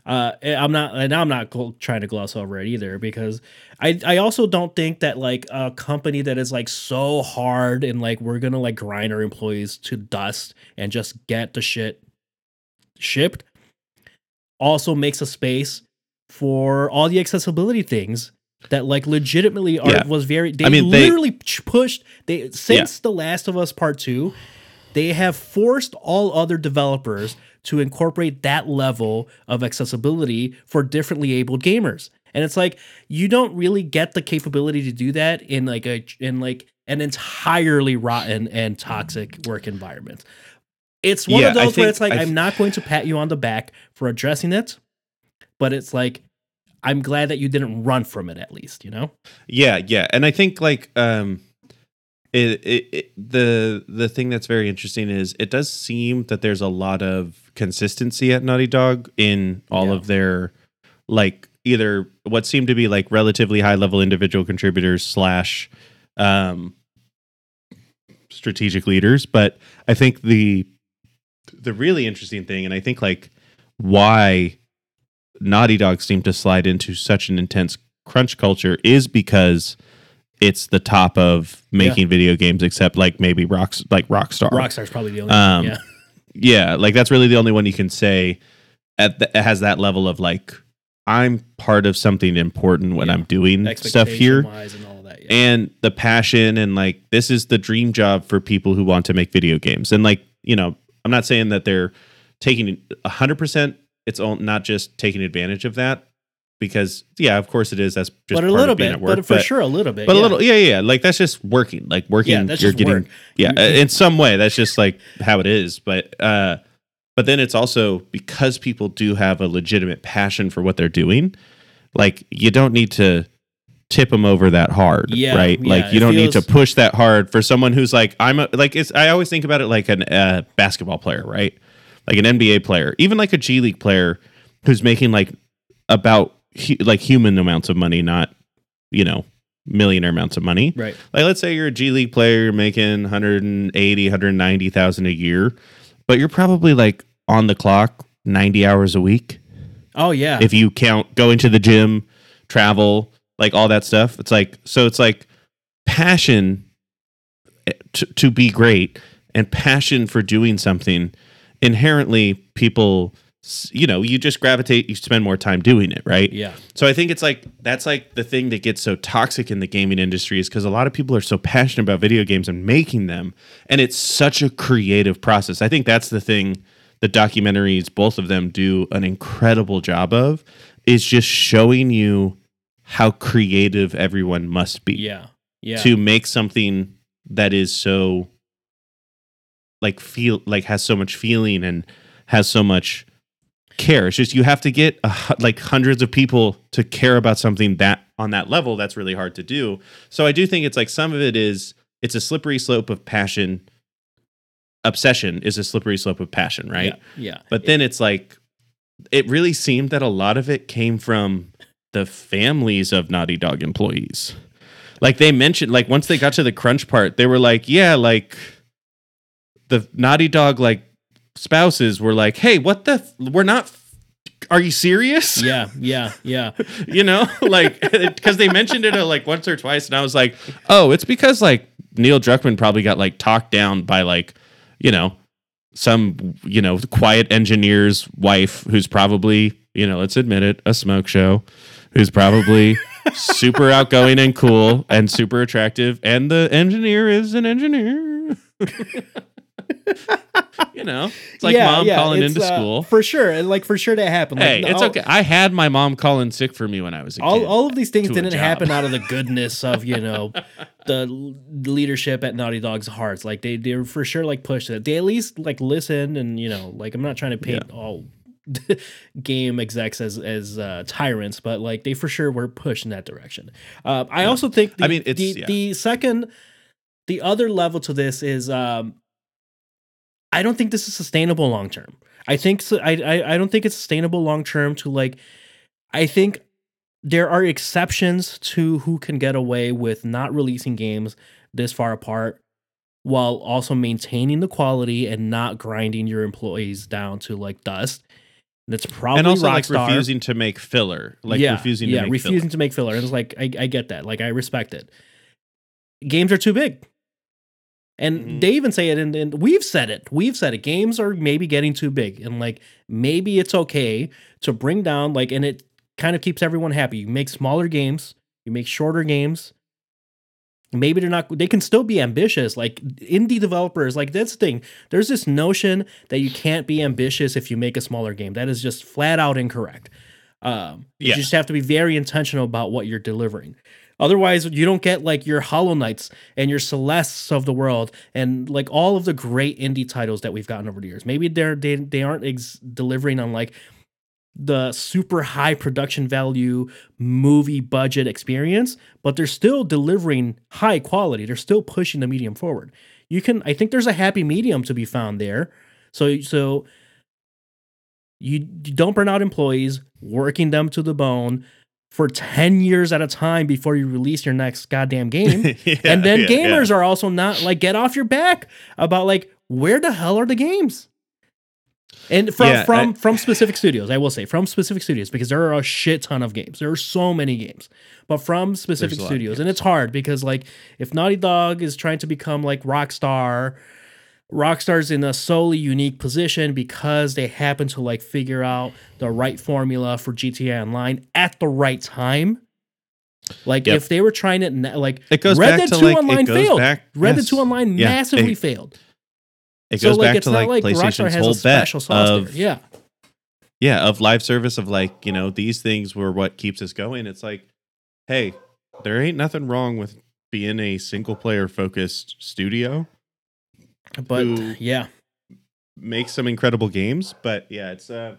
uh, I'm not, and I'm not gl- trying to gloss over it either because I I also don't think that like a company that is like so hard and like we're gonna like grind our employees to dust and just get the shit shipped also makes a space for all the accessibility things that like legitimately are Yeah. was very they I mean, literally ch- pushed they since the last of us part 2 they have forced all other developers to incorporate that level of accessibility for differently abled gamers. And it's like you don't really get the capability to do that in like a in like an entirely rotten and toxic work environment it's one Yeah, of those where it's like I i'm not going to pat you on the back for addressing it but it's like i'm glad that you didn't run from it at least you know Yeah, yeah, and I think like um, it, it, it the the thing that's very interesting is it does seem that there's a lot of consistency at Naughty Dog in all Yeah. of their like either what seem to be like relatively high level individual contributors slash um strategic leaders but i think the the really interesting thing and i think like why naughty dog seem to slide into such an intense crunch culture is because it's the top of making video games except like maybe rocks like rockstar. Rockstar's probably the only Um, yeah. yeah like that's really the only one you can say at the, has that level of like i'm part of something important when Yeah. i'm doing stuff here. and that yeah. and the passion and like this is the dream job for people who want to make video games. And like you know i'm not saying that they're taking 100% it's all, not just taking advantage of that because yeah of course it is that's just but a part little of being bit at work, but for sure a little bit but yeah. a little yeah yeah like that's just working like working Yeah, that's you're just getting work. yeah in some way that's just like how it is but uh but then it's also because people do have a legitimate passion for what they're doing like you don't need to tip them over that hard Yeah, right? yeah, like you don't need to push that hard for someone who's like i'm a, like it's i always think about it like an uh, basketball player right? Like an nba player even like a g league player who's making like about hu- like human amounts of money not you know millionaire amounts of money. Right. Like let's say you're a G League player, you're making 180, 190,000 a year, but you're probably like on the clock 90 hours a week. Oh yeah. If you count going to the gym, travel, like all that stuff. It's like so it's like passion eh, to, to be great and passion for doing something inherently people you know, you just gravitate, you spend more time doing it, right? yeah So I think it's like that's like the thing that gets so toxic in the gaming industry is because a lot of people are so passionate about video games and making them, and it's such a creative process. I think that's the thing the documentaries, both of them, do an incredible job of, is just showing you how creative everyone must be Yeah. Yeah. to make something that is so like feel like has so much feeling and has so much care. It's just you have to get like hundreds of people to care about something that on that level that's really hard to do. So I do think it's like some of it is it's a slippery slope of passion. Obsession is a slippery slope of passion, right? Yeah. yeah. But then it's like it really seemed that a lot of it came from the families of Naughty Dog employees. Like they mentioned, like once they got to the crunch part, they were like, yeah, like the Naughty Dog like spouses were like, hey, what the? F- we're not. Are you serious? yeah. Yeah. Yeah. you know, like because they mentioned it uh, like once or twice, and I was like, oh, it's because like Neil Druckmann probably got like talked down by like, you know, some you know quiet engineer's wife who's probably you know let's admit it a smoke show, who's probably super outgoing and cool and super attractive, and the engineer is an engineer. you know, it's like Yeah, mom yeah, calling into uh, school. for sure. And like for sure that happened. Like, Hey, it's all- okay. I had my mom calling sick for me when I was a All, kid. all of these things didn't happen out of the goodness of you know the leadership at Naughty Dog's hearts. Like they they were for sure like pushed it. They at least like listen and you know like I'm not trying to paint all game execs as as uh, tyrants, but like they for sure were pushed in that direction. Uh, I also think the, I mean, it's- the yeah. the second the other level to this is um I don't think this is sustainable long term. I think so, I, I I don't think it's sustainable long term to like I think there are exceptions to who can get away with not releasing games this far apart while also maintaining the quality and not grinding your employees down to like dust. That's probably and also like refusing to make filler, like yeah, refusing to yeah, make refusing filler. to make filler. And it's like I, I get that. Like I respect it. Games are too big. And Mhm. they even say it, and, and we've said it. We've said it. Games are maybe getting too big, and like maybe it's okay to bring down like, and it kind of keeps everyone happy. You make smaller games, you make shorter games. Maybe they're not. They can still be ambitious. Like indie developers, like that's the thing. There's this notion that you can't be ambitious if you make a smaller game. That is just flat out incorrect. Um, Yeah. You just have to be very intentional about what you're delivering. Otherwise, you don't get like your Hollow Knights and your Celestes of the world and like all of the great indie titles that we've gotten over the years. Maybe they're they they aren't ex- delivering on like the super high production value movie budget experience, but they're still delivering high quality. They're still pushing the medium forward. You can I think there's a happy medium to be found there. So so you, you don't burn out employees, working them to the bone for 10 years at a time before you release your next goddamn game. Yeah, and then yeah, gamers are also not like get off your back about like where the hell are the games? And from Yeah, from I- from specific studios, I will say from specific studios because there are a shit ton of games. There are so many games, but from specific There's a lot of studios, and it's hard because like if Naughty Dog is trying to become like Rockstar, Rockstar's in a solely unique position because they happen to like figure out the right formula for GTA Online at the right time. Like Yep. if they were trying to like It goes Red back Dead to 2 like Online failed. back. Red Dead 2 Online Yeah, massively it- failed. It So goes like back to like like PlayStation's has whole a special bet sauce of there. Yeah. yeah of live service of like you know these things were what keeps us going. It's like, hey, there ain't nothing wrong with being a single player focused studio. But yeah. Make some incredible games, but yeah, it's uh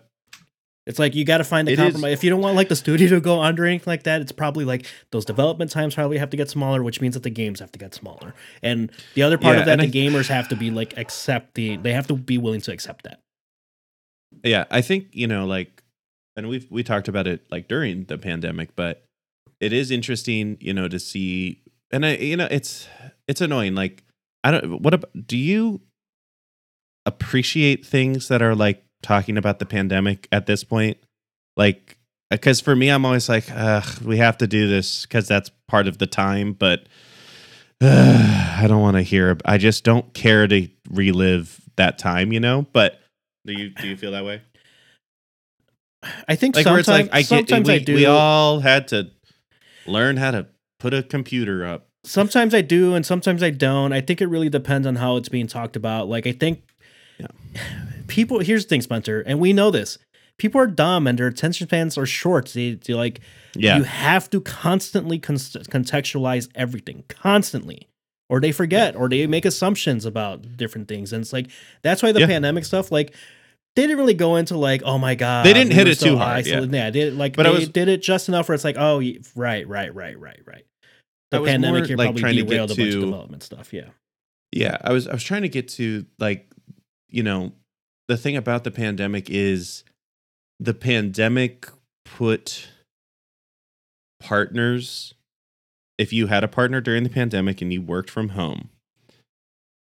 It's like you got to find the It is- compromise. If you don't want like the studio to go under anything like that, it's probably like those development times probably have to get smaller, which means that the games have to get smaller. And the other part Yeah, of that, the I- gamers have to be like accept the. They have to be willing to accept that. yeah i think you know like and we've we talked about it like during the pandemic but it is interesting you know to see and i you know it's it's annoying like i don't what about do you appreciate things that are like talking about the pandemic at this point like because for me i'm always like Ugh, we have to do this because that's part of the time but i don't want to hear i just don't care to relive that time you know but do you do you feel that way I think like sometimes, like I get sometimes we, I do. we all had to learn how to put a computer up. sometimes I do, and sometimes I don't. I think it really depends on how it's being talked about. Like I think Yeah. People. Here's the thing, Spencer, and we know this. people are dumb and their attention spans are short. They, they like Yeah. you have to constantly con- contextualize everything constantly or they forget or they make assumptions about different things and it's like that's why the Yeah. pandemic stuff like they didn't really go into like oh my god They didn't we hit it too hard, isolated. yeah, they like But they was- did it just enough where it's like oh right right right right right the pandemic more, here like, probably trying to get a bunch of to- development stuff yeah Yeah, I was I was trying to get to like you know, the thing about the pandemic is the pandemic put partners if you had a partner during the pandemic and you worked from home,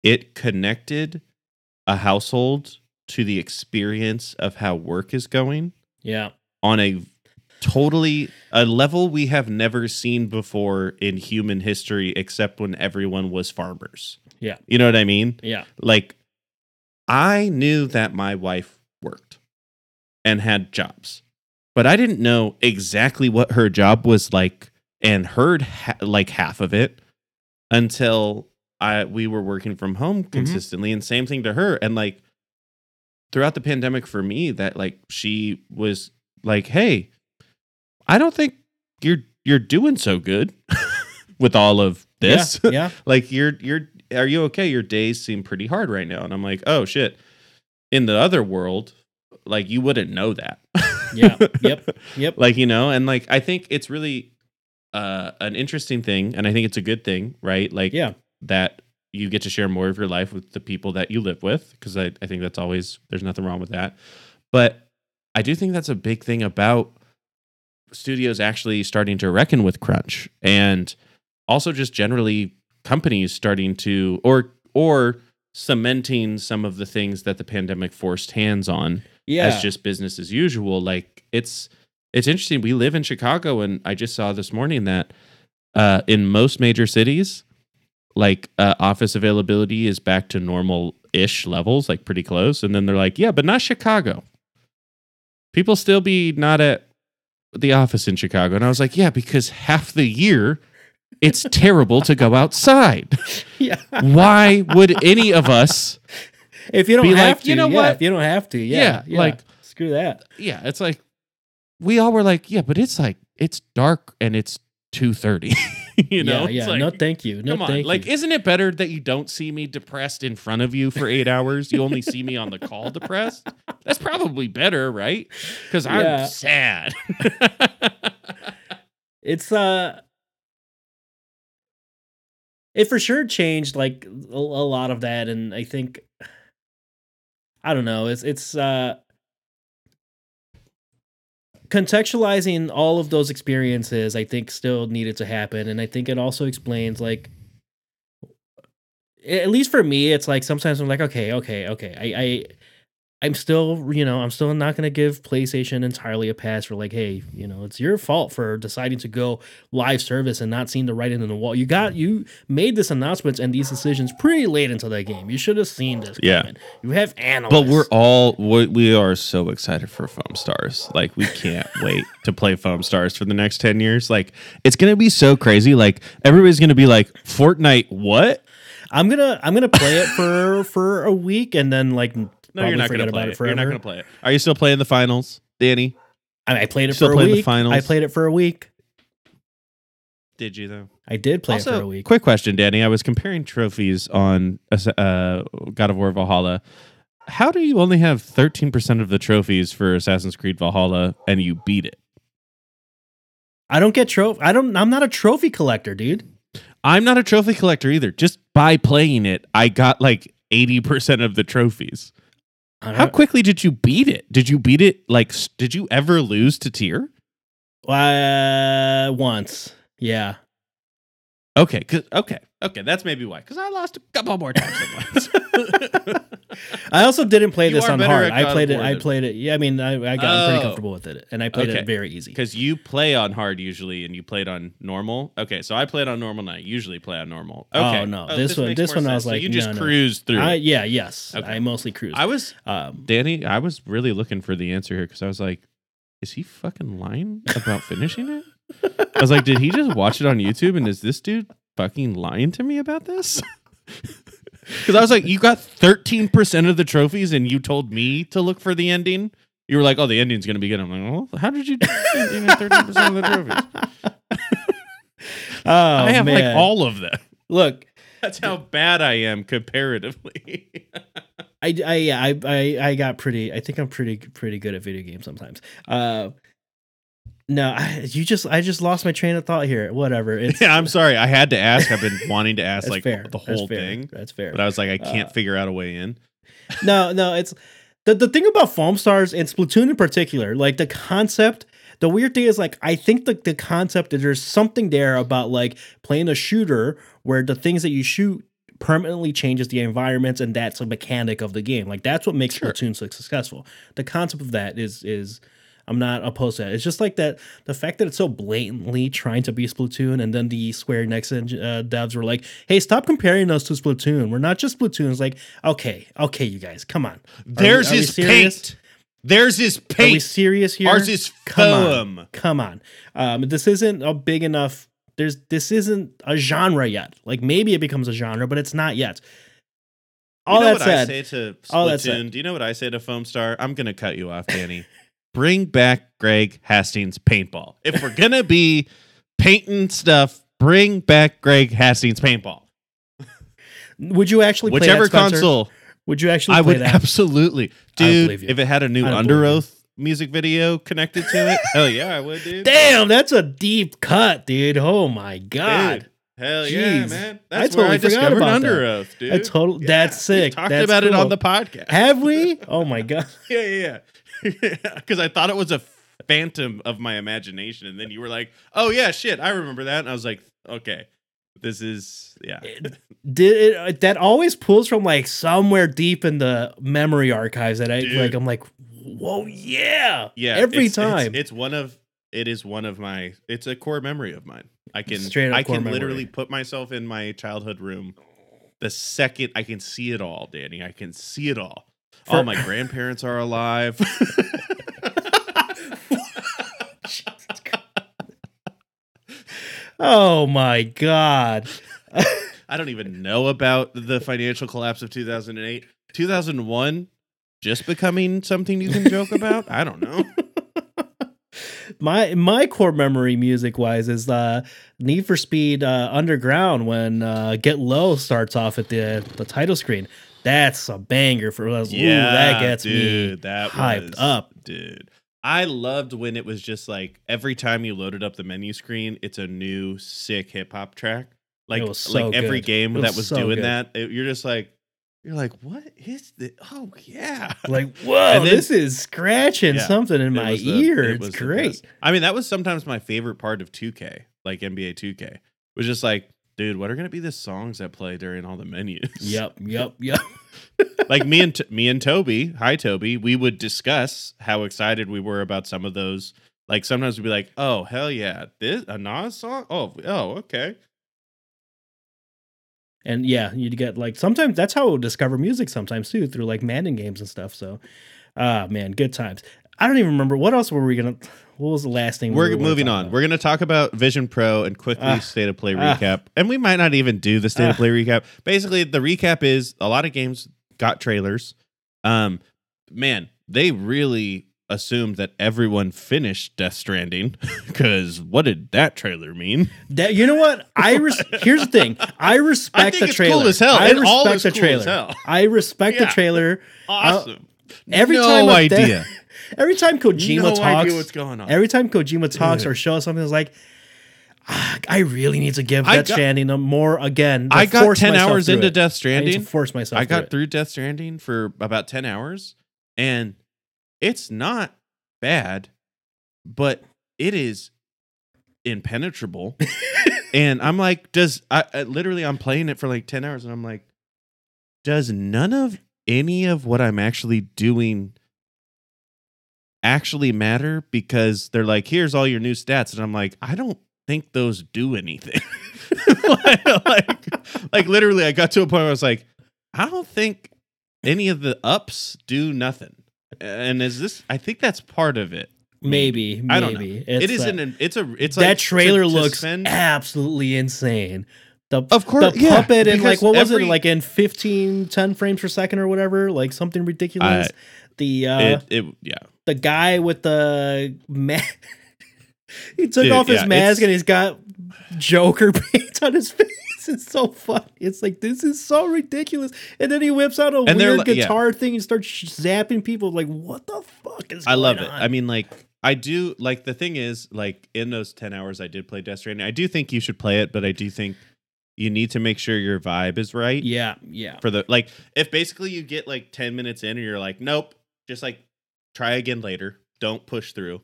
it connected a household to the experience of how work is going yeah on a totally a level we have never seen before in human history except when everyone was farmers. Yeah. You know what I mean? yeah Like I knew that my wife worked and had jobs. But I didn't know exactly what her job was like and heard ha- like half of it until I we were working from home mm-hmm. consistently and same thing to her and like throughout the pandemic for me that like she was like hey I don't think you're you're doing so good with all of this yeah, yeah. like you're you're are you okay? Your days seem pretty hard right now. And i'm like oh shit. In the other world like you wouldn't know that. Yeah. Yep. Yep. like you know and like i think it's really uh an interesting thing and i think it's a good thing right? Like yeah. that you get to share more of your life with the people that you live with because I, I think that's always there's nothing wrong with that. But i do think that's a big thing about studios actually starting to reckon with crunch and also just generally companies starting to or or cementing some of the things that the pandemic forced hands on yeah as just business as usual. Like it's it's interesting. We live in Chicago, and I just saw this morning that uh, in most major cities, like uh, office availability is back to normal ish levels, like pretty close. And then they're like, yeah, but not Chicago. People still be not at the office in Chicago, and I was like, yeah, because half the year. It's terrible to go outside. yeah Why would any of us if you don't have like, to you know yeah, what? if you don't have to yeah, Yeah, yeah like- screw that yeah, it's like we all were like, yeah, but it's like it's dark and it's two thirty. you know, yeah yeah like, no thank you no come on, thank like, you isn't it better that you don't see me depressed in front of you for eight hours? You only see me on the call depressed. That's probably better, right? Because I'm Yeah. sad. it's uh it for sure changed like a, a lot of that and i think i don't know it's it's uh contextualizing all of those experiences i think still needed to happen and i think it also explains like at least for me it's like sometimes i'm like okay okay okay i i i'm still you know i'm still not going to give playstation entirely a pass for like hey you know it's your fault for deciding to go live service and not seeing the writing on the wall you got you made this announcement and these decisions pretty late into the game you should have seen this Yeah. coming. you have analysts but we're all we, we are so excited for Foamstars. Like we can't wait to play Foamstars for the next ten years. Like it's gonna be so crazy. Like everybody's gonna be like, Fortnite, what? i'm gonna i'm gonna play it for for a week and then like No, you're not gonna about play it it. You're not gonna play it. Are you still playing the finals, Danny? I, I played it Still for a playing the week finals? i played it for a week Did you though? i did play it for a week quick question, Danny. I was comparing trophies on uh, God of War Valhalla. How do you only have 13% of the trophies for Assassin's Creed Valhalla and you beat it? i don't get trophy i don't i'm not a trophy collector dude I'm not a trophy collector either. Just by playing it, I got like 80% of the trophies. I How quickly did you beat it? Did you beat it like did you ever lose to tier? Uh, once. Yeah. Okay, okay. Okay, that's maybe why. Cuz I lost a couple more times. I also didn't play You this on hard. I played it. I played it. Yeah, I mean, I, I got I'm pretty Oh. comfortable with it, and I played Okay. it very easy. Because you play on hard usually, and you played on normal. Okay, so I played on normal, and I usually play on normal. Okay. Oh, Okay, no. This one- this one I was sense. So like, you just no, no. through. I, yeah, yes. Okay. I mostly cruise. I was um, Danny. I was really looking for the answer here because I was like, is he fucking lying about finishing it? I was like, did he just watch it on YouTube, and is this dude fucking lying to me about this? Because I was like, you got thirteen percent of the trophies, and you told me to look for the ending. You were like, "Oh, the ending's gonna be good." I'm like, "Well, how did you thirty percent of the trophies?" Oh, I have man. like all of them. Look, That's how bad I am comparatively. I, I, I, I, I got pretty. I think I'm pretty, pretty good at video games sometimes. Uh, no, I, you just, I just lost my train of thought here. Whatever. Yeah, I'm sorry. I had to ask. I've been wanting to ask like fair. the whole fair. thing, That's fair. but I was like, I can't Uh, figure out a way in. no, no, it's the the thing about Foamstars and Splatoon in particular, like the concept. The weird thing is like I think the the concept that there's something there about like playing a shooter where the things that you shoot permanently changes the environments and that's a mechanic of the game. Like that's what makes Sure. Splatoon so successful. The concept of that is is I'm not opposed to that. It's just like that the fact that it's so blatantly trying to be Splatoon, and then the Square Enix uh, devs were like, "Hey, stop comparing us to Splatoon. We're not just Splatoon." It's like, okay, okay, you guys, come on. There's we his paint. There's his paint. Are we serious here? Ours is Come on. foam. Come on. Um, this isn't a big enough. There's this isn't a genre yet. Like maybe it becomes a genre, but it's not yet. All you know that what said, I say to all that said. Splatoon? Do you know what I say to Foamstar? I'm gonna cut you off, Danny. bring back Greg Hastings paintball. If we're gonna be painting stuff, bring back Greg Hastings paintball. would you actually play Whichever console, Would you actually I would that? absolutely, dude. If it had a new I Under. Oath music video connected to it, hell yeah, I would, dude. Damn, that's a deep cut, dude. Oh my god. Dude, hell yeah, Jeez. man. I That's where I totally forgot discovered about Under that. Oath, dude. I total- that's we sick. talked That's about it on the podcast. Have we? Oh my god. Yeah, yeah, yeah. Because I thought it was a phantom of my imagination, and then you were like, "Oh yeah, shit, I remember that." And I was like, "Okay, this is yeah." Did it, uh, that always pulls from like somewhere deep in the memory archives that I Dude. like I'm like, whoa yeah. Yeah, Every it's- it's- time. It's, one of it is one of my. It's a core memory of mine. I can Straight up I can memory. literally put myself in my childhood room. The second I can see it all, Danny, I can see it all. For- all my grandparents are alive. Oh my god. I don't even know about the financial collapse of 2008. 2001 just becoming something you can joke about? I don't know. my my core memory music wise is uh Need for Speed uh, Underground when uh, Get Low starts off at the the title screen. That's a banger for us. Ooh, that gets me dude, that hyped was- up. Dude. I loved when it was just like every time you loaded up the menu screen, it's a new sick hip hop track. Like so like every game that was so doing good. that, it- you're just like you're like, what is this? Oh yeah. Like, whoa, And then- this is scratching Yeah, something in my the- ear. it it's was great. I mean, that was sometimes my favorite part of 2K, like NBA 2K. Was just like, dude, what are gonna be the songs that play during all the menus? Yep, yep, yep. like me and me and Toby, hi Toby, we would discuss how excited we were about some of those. Like sometimes we'd be like, "Oh hell yeah, this a Nas song? Oh oh okay." And yeah, you'd get like sometimes that's how we'll discover music sometimes too through like Madden games and stuff. So, ah man, good times. I don't even remember what else were we gonna. What was the last thing? we We're were moving on. about? We're gonna talk about Vision Pro and quickly Ah. state of play Ah. recap, and we might not even do the state Ah. of play recap. Basically, the recap is a lot of games got trailers. Um, man, they really assumed that everyone finished Death Stranding because what did that trailer mean? That you know what? I res- here's the thing. I respect I the it's trailer. cool as hell. I respect the cool trailer. I respect the trailer. Awesome. Every no time idea. Every time Kojima no talks, idea what's going on. every time Kojima talks or shows something, it's like, ah, I really need to give I Death got- Stranding a more again. I got ten hours into it. Death I Stranding. force myself. I got through. through Death Stranding for about 10 hours and it's not bad, but it is impenetrable. and I'm like, does I, I literally I'm playing it for like 10 hours and I'm like, does none of any of what I'm actually doing actually matter? Because they're like, here's all your new stats. And I'm like, I don't think those do anything. like, like literally, I got to a point where I was like, I don't think any of the ups do nothing. And is this? I think that's part of it. Maybe, maybe I don't know. It's, it is uh, an. It's a. It's that like trailer to- to looks spend- absolutely insane. The Of course, the yeah, puppet and like what was it like in 15 10 frames per second or whatever like something ridiculous I- the uh it, it. Yeah. The guy with the mask. he took Dude, off his yeah, mask and he's got Joker paint on his face. It's so funny. It's like this is so ridiculous. And then he whips out a And weird li- yeah. guitar thing and starts sh- zapping people. Like, what the fuck is? I love it. on? I mean, like, I do like the thing is, like, in those 10 hours I did play Death Stranding, I do think you should play it, but I do think you need to make sure your vibe is right. yeah, yeah. For the, like, if basically you get like 10 minutes in and you're like, nope, just like try again later. Don't push through.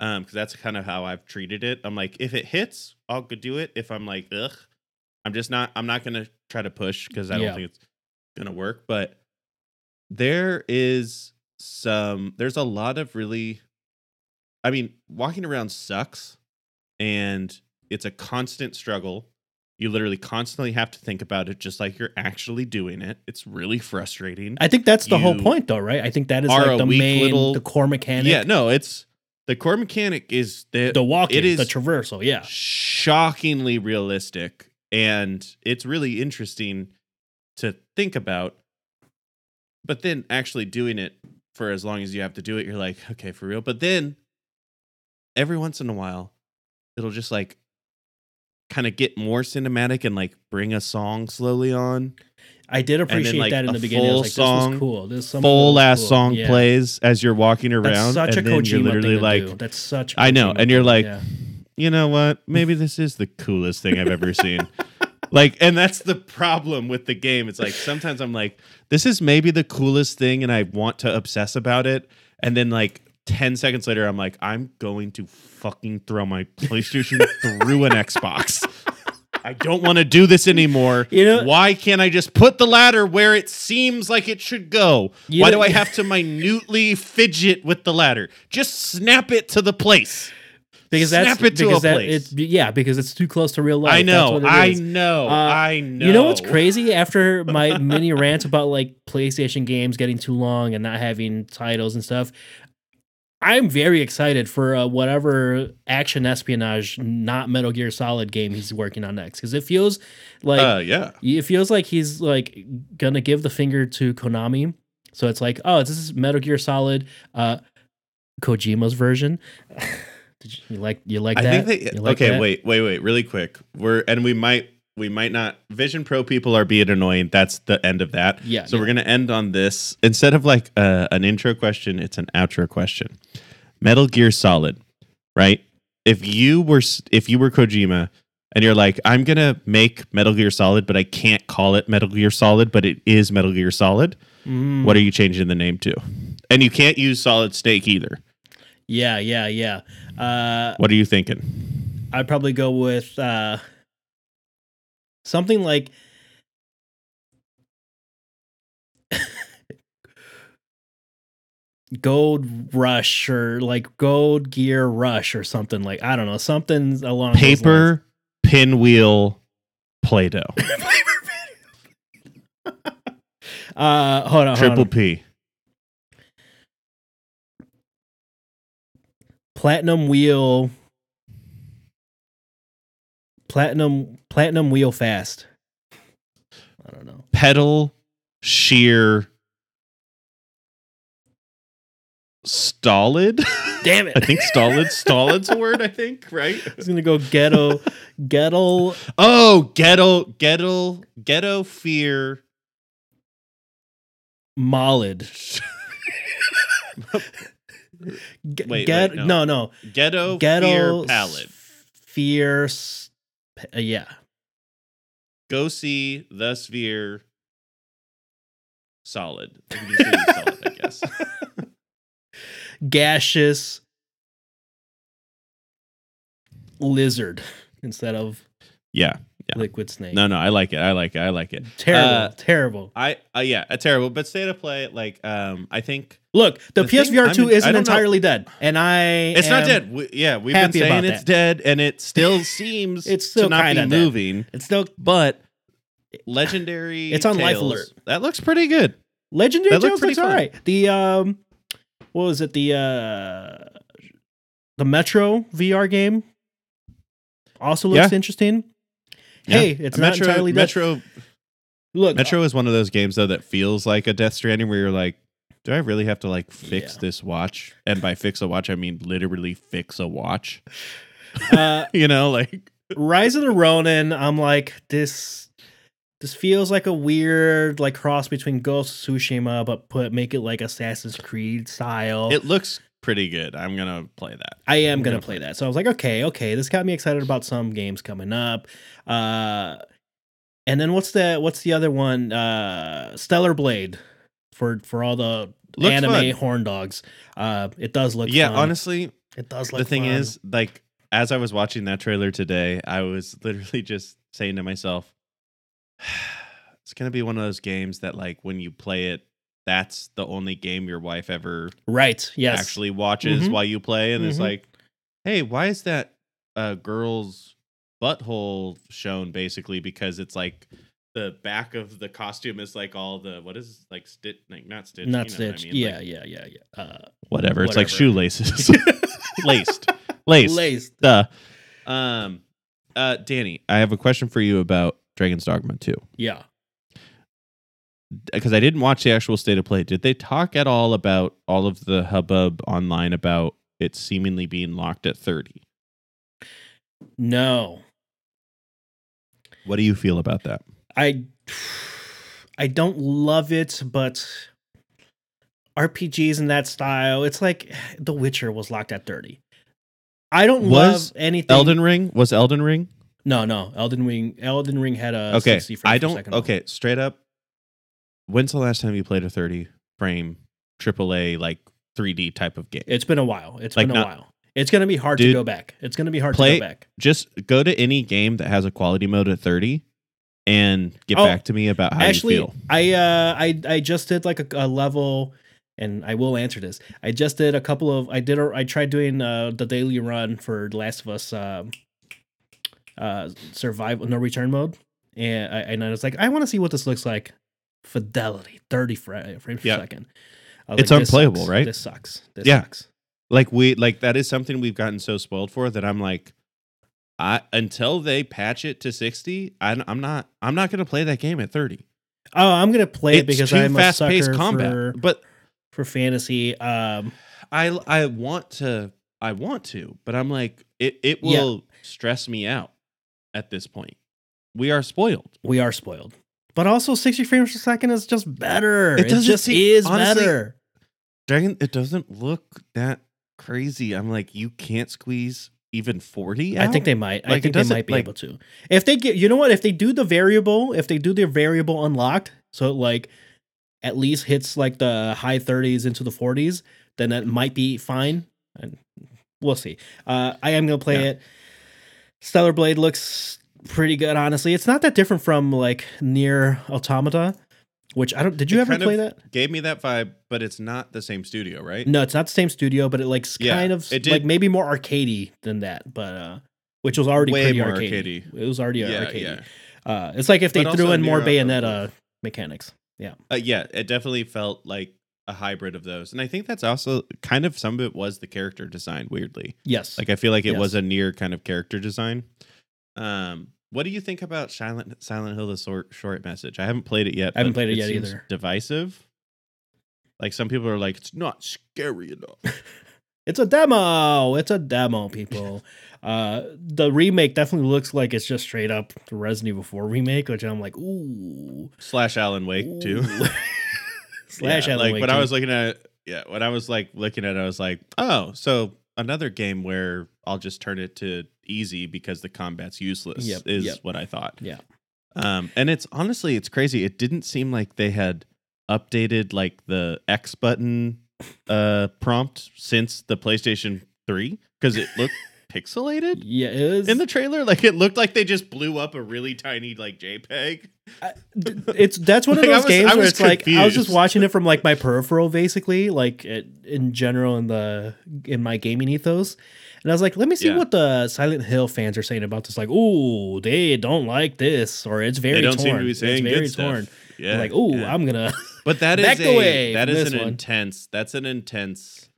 Um, because that's kind of how I've treated it. I'm like, if it hits, I'll go do it. If I'm like, ugh, I'm just not, I'm not gonna try to push because I don't Yeah. think it's gonna work. But there is some, there's a lot of really, I mean, walking around sucks and it's a constant struggle. You literally constantly have to think about it just like you're actually doing it. It's really frustrating. I think that's the whole point, though, right? I think that is like the main, little- the core mechanic. yeah, no, it's the core mechanic is the, the walking, it is the traversal. Yeah, shockingly realistic and it's really interesting to think about but then actually doing it for as long as you have to do it you're like okay for real but then every once in a while it'll just like kind of get more cinematic and like bring a song slowly on I did appreciate like, that in the beginning. I was like, full this song, was cool. This is full ass cool. song Yeah. plays as you're walking around That's such a and then Kojima you're literally thing like do. That's such. a I know, Kojima and you're thing, like, yeah. you know what? Maybe this is the coolest thing I've ever seen. like, and that's the problem with the game. It's like sometimes I'm like, this is maybe the coolest thing, and I want to obsess about it. And then like 10 seconds later, I'm like, I'm going to fucking throw my PlayStation through an Xbox. I don't want to do this anymore. You know- Why can't I just put the ladder where it seems like it should go? Why know- do I have to minutely fidget with the ladder? Just snap it to the place. because that's it to because a that, place. It's, yeah, because it's too close to real life. I know, it I is. know, Uh, I know. You know what's crazy? After my mini rant about like PlayStation games getting too long and not having titles and stuff, I'm very excited for uh, whatever action espionage, not Metal Gear Solid game he's working on next because it feels like uh, yeah, it feels like he's like gonna give the finger to Konami. So it's like, oh, this is Metal Gear Solid, uh, Kojima's version. Did you, you like you like I that? think they. You like okay, that? wait, wait, wait, really quick. We're and we might, we might not. Vision Pro people are being annoying. That's the end of that. Yeah, So yeah. we're gonna end on this instead of like uh, an intro question. It's an outro question. Metal Gear Solid, right? If you were, if you were Kojima. And you're like, I'm gonna make Metal Gear Solid, but I can't call it Metal Gear Solid, but it is Metal Gear Solid. Mm, What are you changing the name to? And you can't use Solid Snake either. yeah, yeah, yeah. Uh, What are you thinking? I'd probably go with uh, something like Gold Rush or like Gold Gear Rush or something like I don't know something along. Paper, pinwheel, Play Doh. Uh, hold on, hold Triple on. P. Platinum Wheel. Platinum Platinum Wheel Fast. I don't know. Pedal, sheer, stolid. Damn it! I think stolid. Stolid's a word, I think, right? I was gonna go ghetto, ghetto. Oh, ghetto, ghetto, ghetto fear. Molid. Ge- Wait, get- wait, no. no, no, Ghetto, ghetto fear palette. fierce. Uh, yeah, Go see the sphere. Solid. We can just leave solid, I guess. gaseous lizard instead of Yeah. Liquid snake. No, no, I like it. I like it. I like it. terrible, Uh, terrible. I, uh, yeah, a terrible, but state of play, like, um, I think Look, the, the PSVR two in- isn't don't know. entirely dead, and I it's not dead. We, yeah, we've been saying it's that. dead, and it still seems It's still to not be kinda dead. moving. It's still But legendary, It's on Life Alert. That looks pretty good. Legendary That Tales pretty looks all right. The um, what was it? The uh, the Metro VR game also looks Yeah. interesting. Yeah. Hey, it's A not Metro. entirely dead. Metro. Look, Metro is one of those games though that feels like a Death Stranding, where you're like, do I really have to like fix Yeah. this watch? And by fix a watch, I mean literally fix a watch. Uh, you know, like Rise of the Ronin, I'm like this. This feels like a weird like cross between Ghost of Tsushima, but put make it like Assassin's Creed style. it looks pretty good. I'm gonna play that. I am I'm gonna gonna play that. So I was like, okay, okay, this got me excited about some games coming up. Uh, and then what's the what's the other one? Uh, Stellar Blade for for all the Looks anime fun. horn dogs. Uh, it does look yeah, fun. honestly, it does look. the thing fun. is, like, as I was watching that trailer today, I was literally just saying to myself, "It's gonna be one of those games that, like, when you play it, that's the only game your wife ever right? Yes, actually watches Mhm. while you play, and it's Mhm. like, hey, why is that uh, girl's butthole shown? Basically, because it's like." The back of the costume is like all the what is like stitch like not stitch not you know what I Stitch. mean? yeah, Like, yeah, yeah, yeah. Uh, whatever. It's like shoelaces, laced, laced. laced. Duh. Um, uh, Danny, I have a question for you about Dragon's Dogma 2. Yeah. Because I didn't watch the actual state of play. Did they talk at all about all of the hubbub online about it seemingly being locked at 30? No, What do you feel about that? I I don't love it, but RPGs in that style, it's like The Witcher was locked at 30. I don't Was love anything. Elden Ring? Was Elden Ring? No, no. Elden Ring Elden Ring had a Okay. 60 frames I don't. second. Okay. Straight up. When's the last time you played a 30 frame AAA like 3D type of game? It's been a while. It's Like been a not- while. It's going to be hard to go back. It's going to be hard play- to go back. Just go to any game that has a quality mode at 30 and get Oh, back to me about how Actually, you feel. I uh I I just did like a, a level and I will answer this. I just did a couple of I did a, I tried doing uh the daily run for The Last of Us um uh survival no return mode and I and I was like I want to see what this looks like fidelity 30 fra- frames per Yeah. second. It's like, unplayable, right? This sucks. This Yeah. sucks. Like we like that is something we've gotten so spoiled for that I'm like I until they patch it to 60, I, I'm not I'm not to play that game at 30. Oh, I'm to play it because I'm a fast-paced sucker combat. for But for fantasy um I I want to I want to, but I'm like it it Yeah. will stress me out at this point. We are spoiled. we are spoiled. But also 60 frames per second is just better. It It, doesn't just seem- is honestly, better. Dragon it doesn't look that crazy. I'm like you can't squeeze even 40 I think they might. I Like, it think they might be like- able to. If they get, you know what? If they do the variable, if they do their variable unlocked, so it like at least hits like the high 30s into the 40s, then that might be fine. And we'll see. Uh, I am gonna play Yeah. it. Stellar Blade looks pretty good, honestly. It's not that different from like NieR Automata, which I don't. Did you It ever play that? Gave me that vibe, but it's not the same studio, right? No, it's not the same studio, but it like Yeah, kind of it did- like maybe more arcadey than that, but uh which was already Way pretty more arcadey. arcadey. It was already yeah, arcadey. yeah. Uh, it's like if they But threw in more uh, Bayonetta mechanics. Uh, yeah, it definitely felt like a hybrid of those. And I think that's also kind of some of it was the character design weirdly. Yes. Like I feel like it Yes. was a NieR kind of character design. Um what do you think about Silent Silent Hill the short, short message? I haven't played it yet. I haven't played it yet seems either. Divisive. Like some people are like, it's not scary enough. it's a demo. It's a demo, people. uh, the remake definitely looks like it's just straight up the Resident Evil 4 remake, which I'm like, ooh. Slash Alan Wake 2. Slash Yeah, Alan like Wake when I was looking at yeah, when I was like looking at it, I was like, oh, so another game where I'll just turn it to easy because the combat's useless Yep, is yep. what I thought. Yeah. Um, and it's honestly it's crazy. It didn't seem like they had updated like the X button uh prompt since the PlayStation 3 because it looked pixelated yeah, it is. in the trailer. Like it looked like they just blew up a really tiny like JPEG. D- it's that's one Like, of those was- games I where was it's like I was just watching it from like my peripheral, basically, like it, in general in the in my gaming ethos, and I was like, let me see Yeah. what the Silent Hill fans are saying about this. Like, oh, they don't like this, or it's very they don't torn. seem to be saying it's very good stuff. Yeah. Like, oh, yeah. I'm gonna. But that is a that is an one. intense. That's an intense.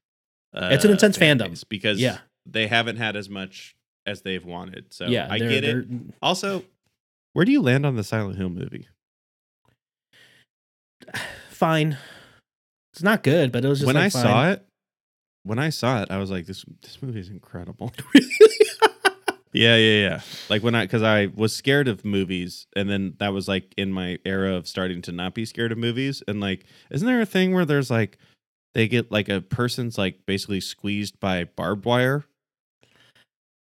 Uh, It's an intense fan fandom. because Yeah. They haven't had as much as they've wanted. So yeah, I get it. Also, where do you land on the Silent Hill movie? Fine, It's not good, but it was just when like, I fine. saw it, when I saw it, I was like, this this movie is incredible. yeah, yeah, yeah. Like when I because I was scared of movies, and then that was like in my era of starting to not be scared of movies. And like, isn't there a thing where there's like they get like a person's like basically squeezed by barbed wire?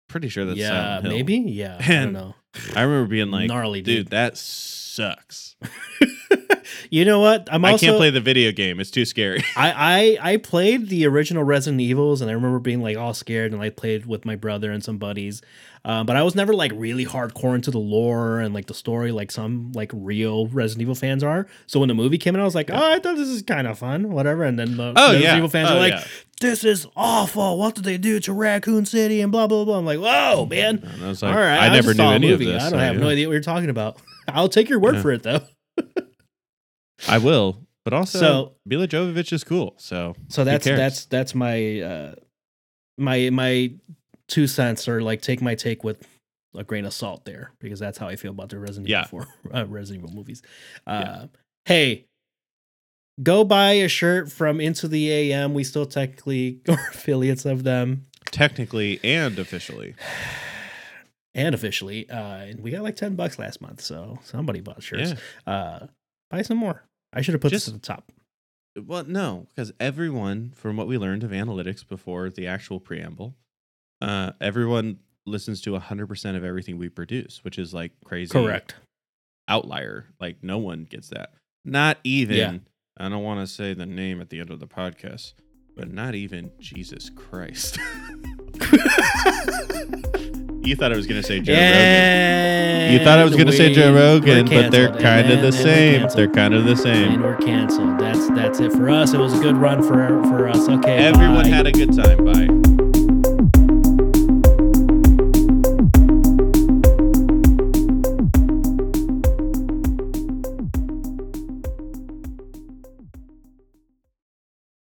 Pretty sure that's yeah, Silent Hill. maybe. Yeah, I don't know. I remember being like, Gnarly, dude, dude. that sucks. you know what? I'm I can't play the video game; it's too scary. I, I I played the original Resident Evils, and I remember being like all scared, and I played with my brother and some buddies. Um, but I was never like really hardcore into the lore and like the story, like some like real Resident Evil fans are. So when the movie came out, I was like, oh, I thought this is kind of fun, whatever. And then the Oh, Resident yeah. Evil fans Oh, are like, yeah. this is awful. What did they do to Raccoon City and blah blah blah. I'm like, whoa, man. And I was like, all right, I never knew any movie. of this. I don't so, have no idea what you're talking about. I'll take your word Yeah. for it though. I will, but also So- Milla Jovovich is cool. So So that's that's that's my uh my my two cents or like take my take with a grain of salt there because that's how I feel about the Resident Yeah. Evil 4 uh, Resident Evil movies. Uh Yeah. hey, go buy a shirt from Into the AM. We still technically are affiliates of them technically and officially, and officially. Uh and we got like 10 bucks last month, so somebody bought shirts. yeah. Uh buy some more. I should have put Just- this at the top. Well, no, because everyone, from what we learned of analytics before the actual preamble, uh, everyone listens to hundred percent of everything we produce, which is like crazy. Correct. Outlier. Like no one gets that. Not even. Yeah. I don't want to say the name at the end of the podcast, but not even Jesus Christ. you thought I was gonna say Joe Rogan. You thought I was going to say Joe Rogan, but they're kind of the same. They're kind of the same. and we're canceled. That's that's it for us. It was a good run for for us. Okay. Everyone bye. had a good time. Bye.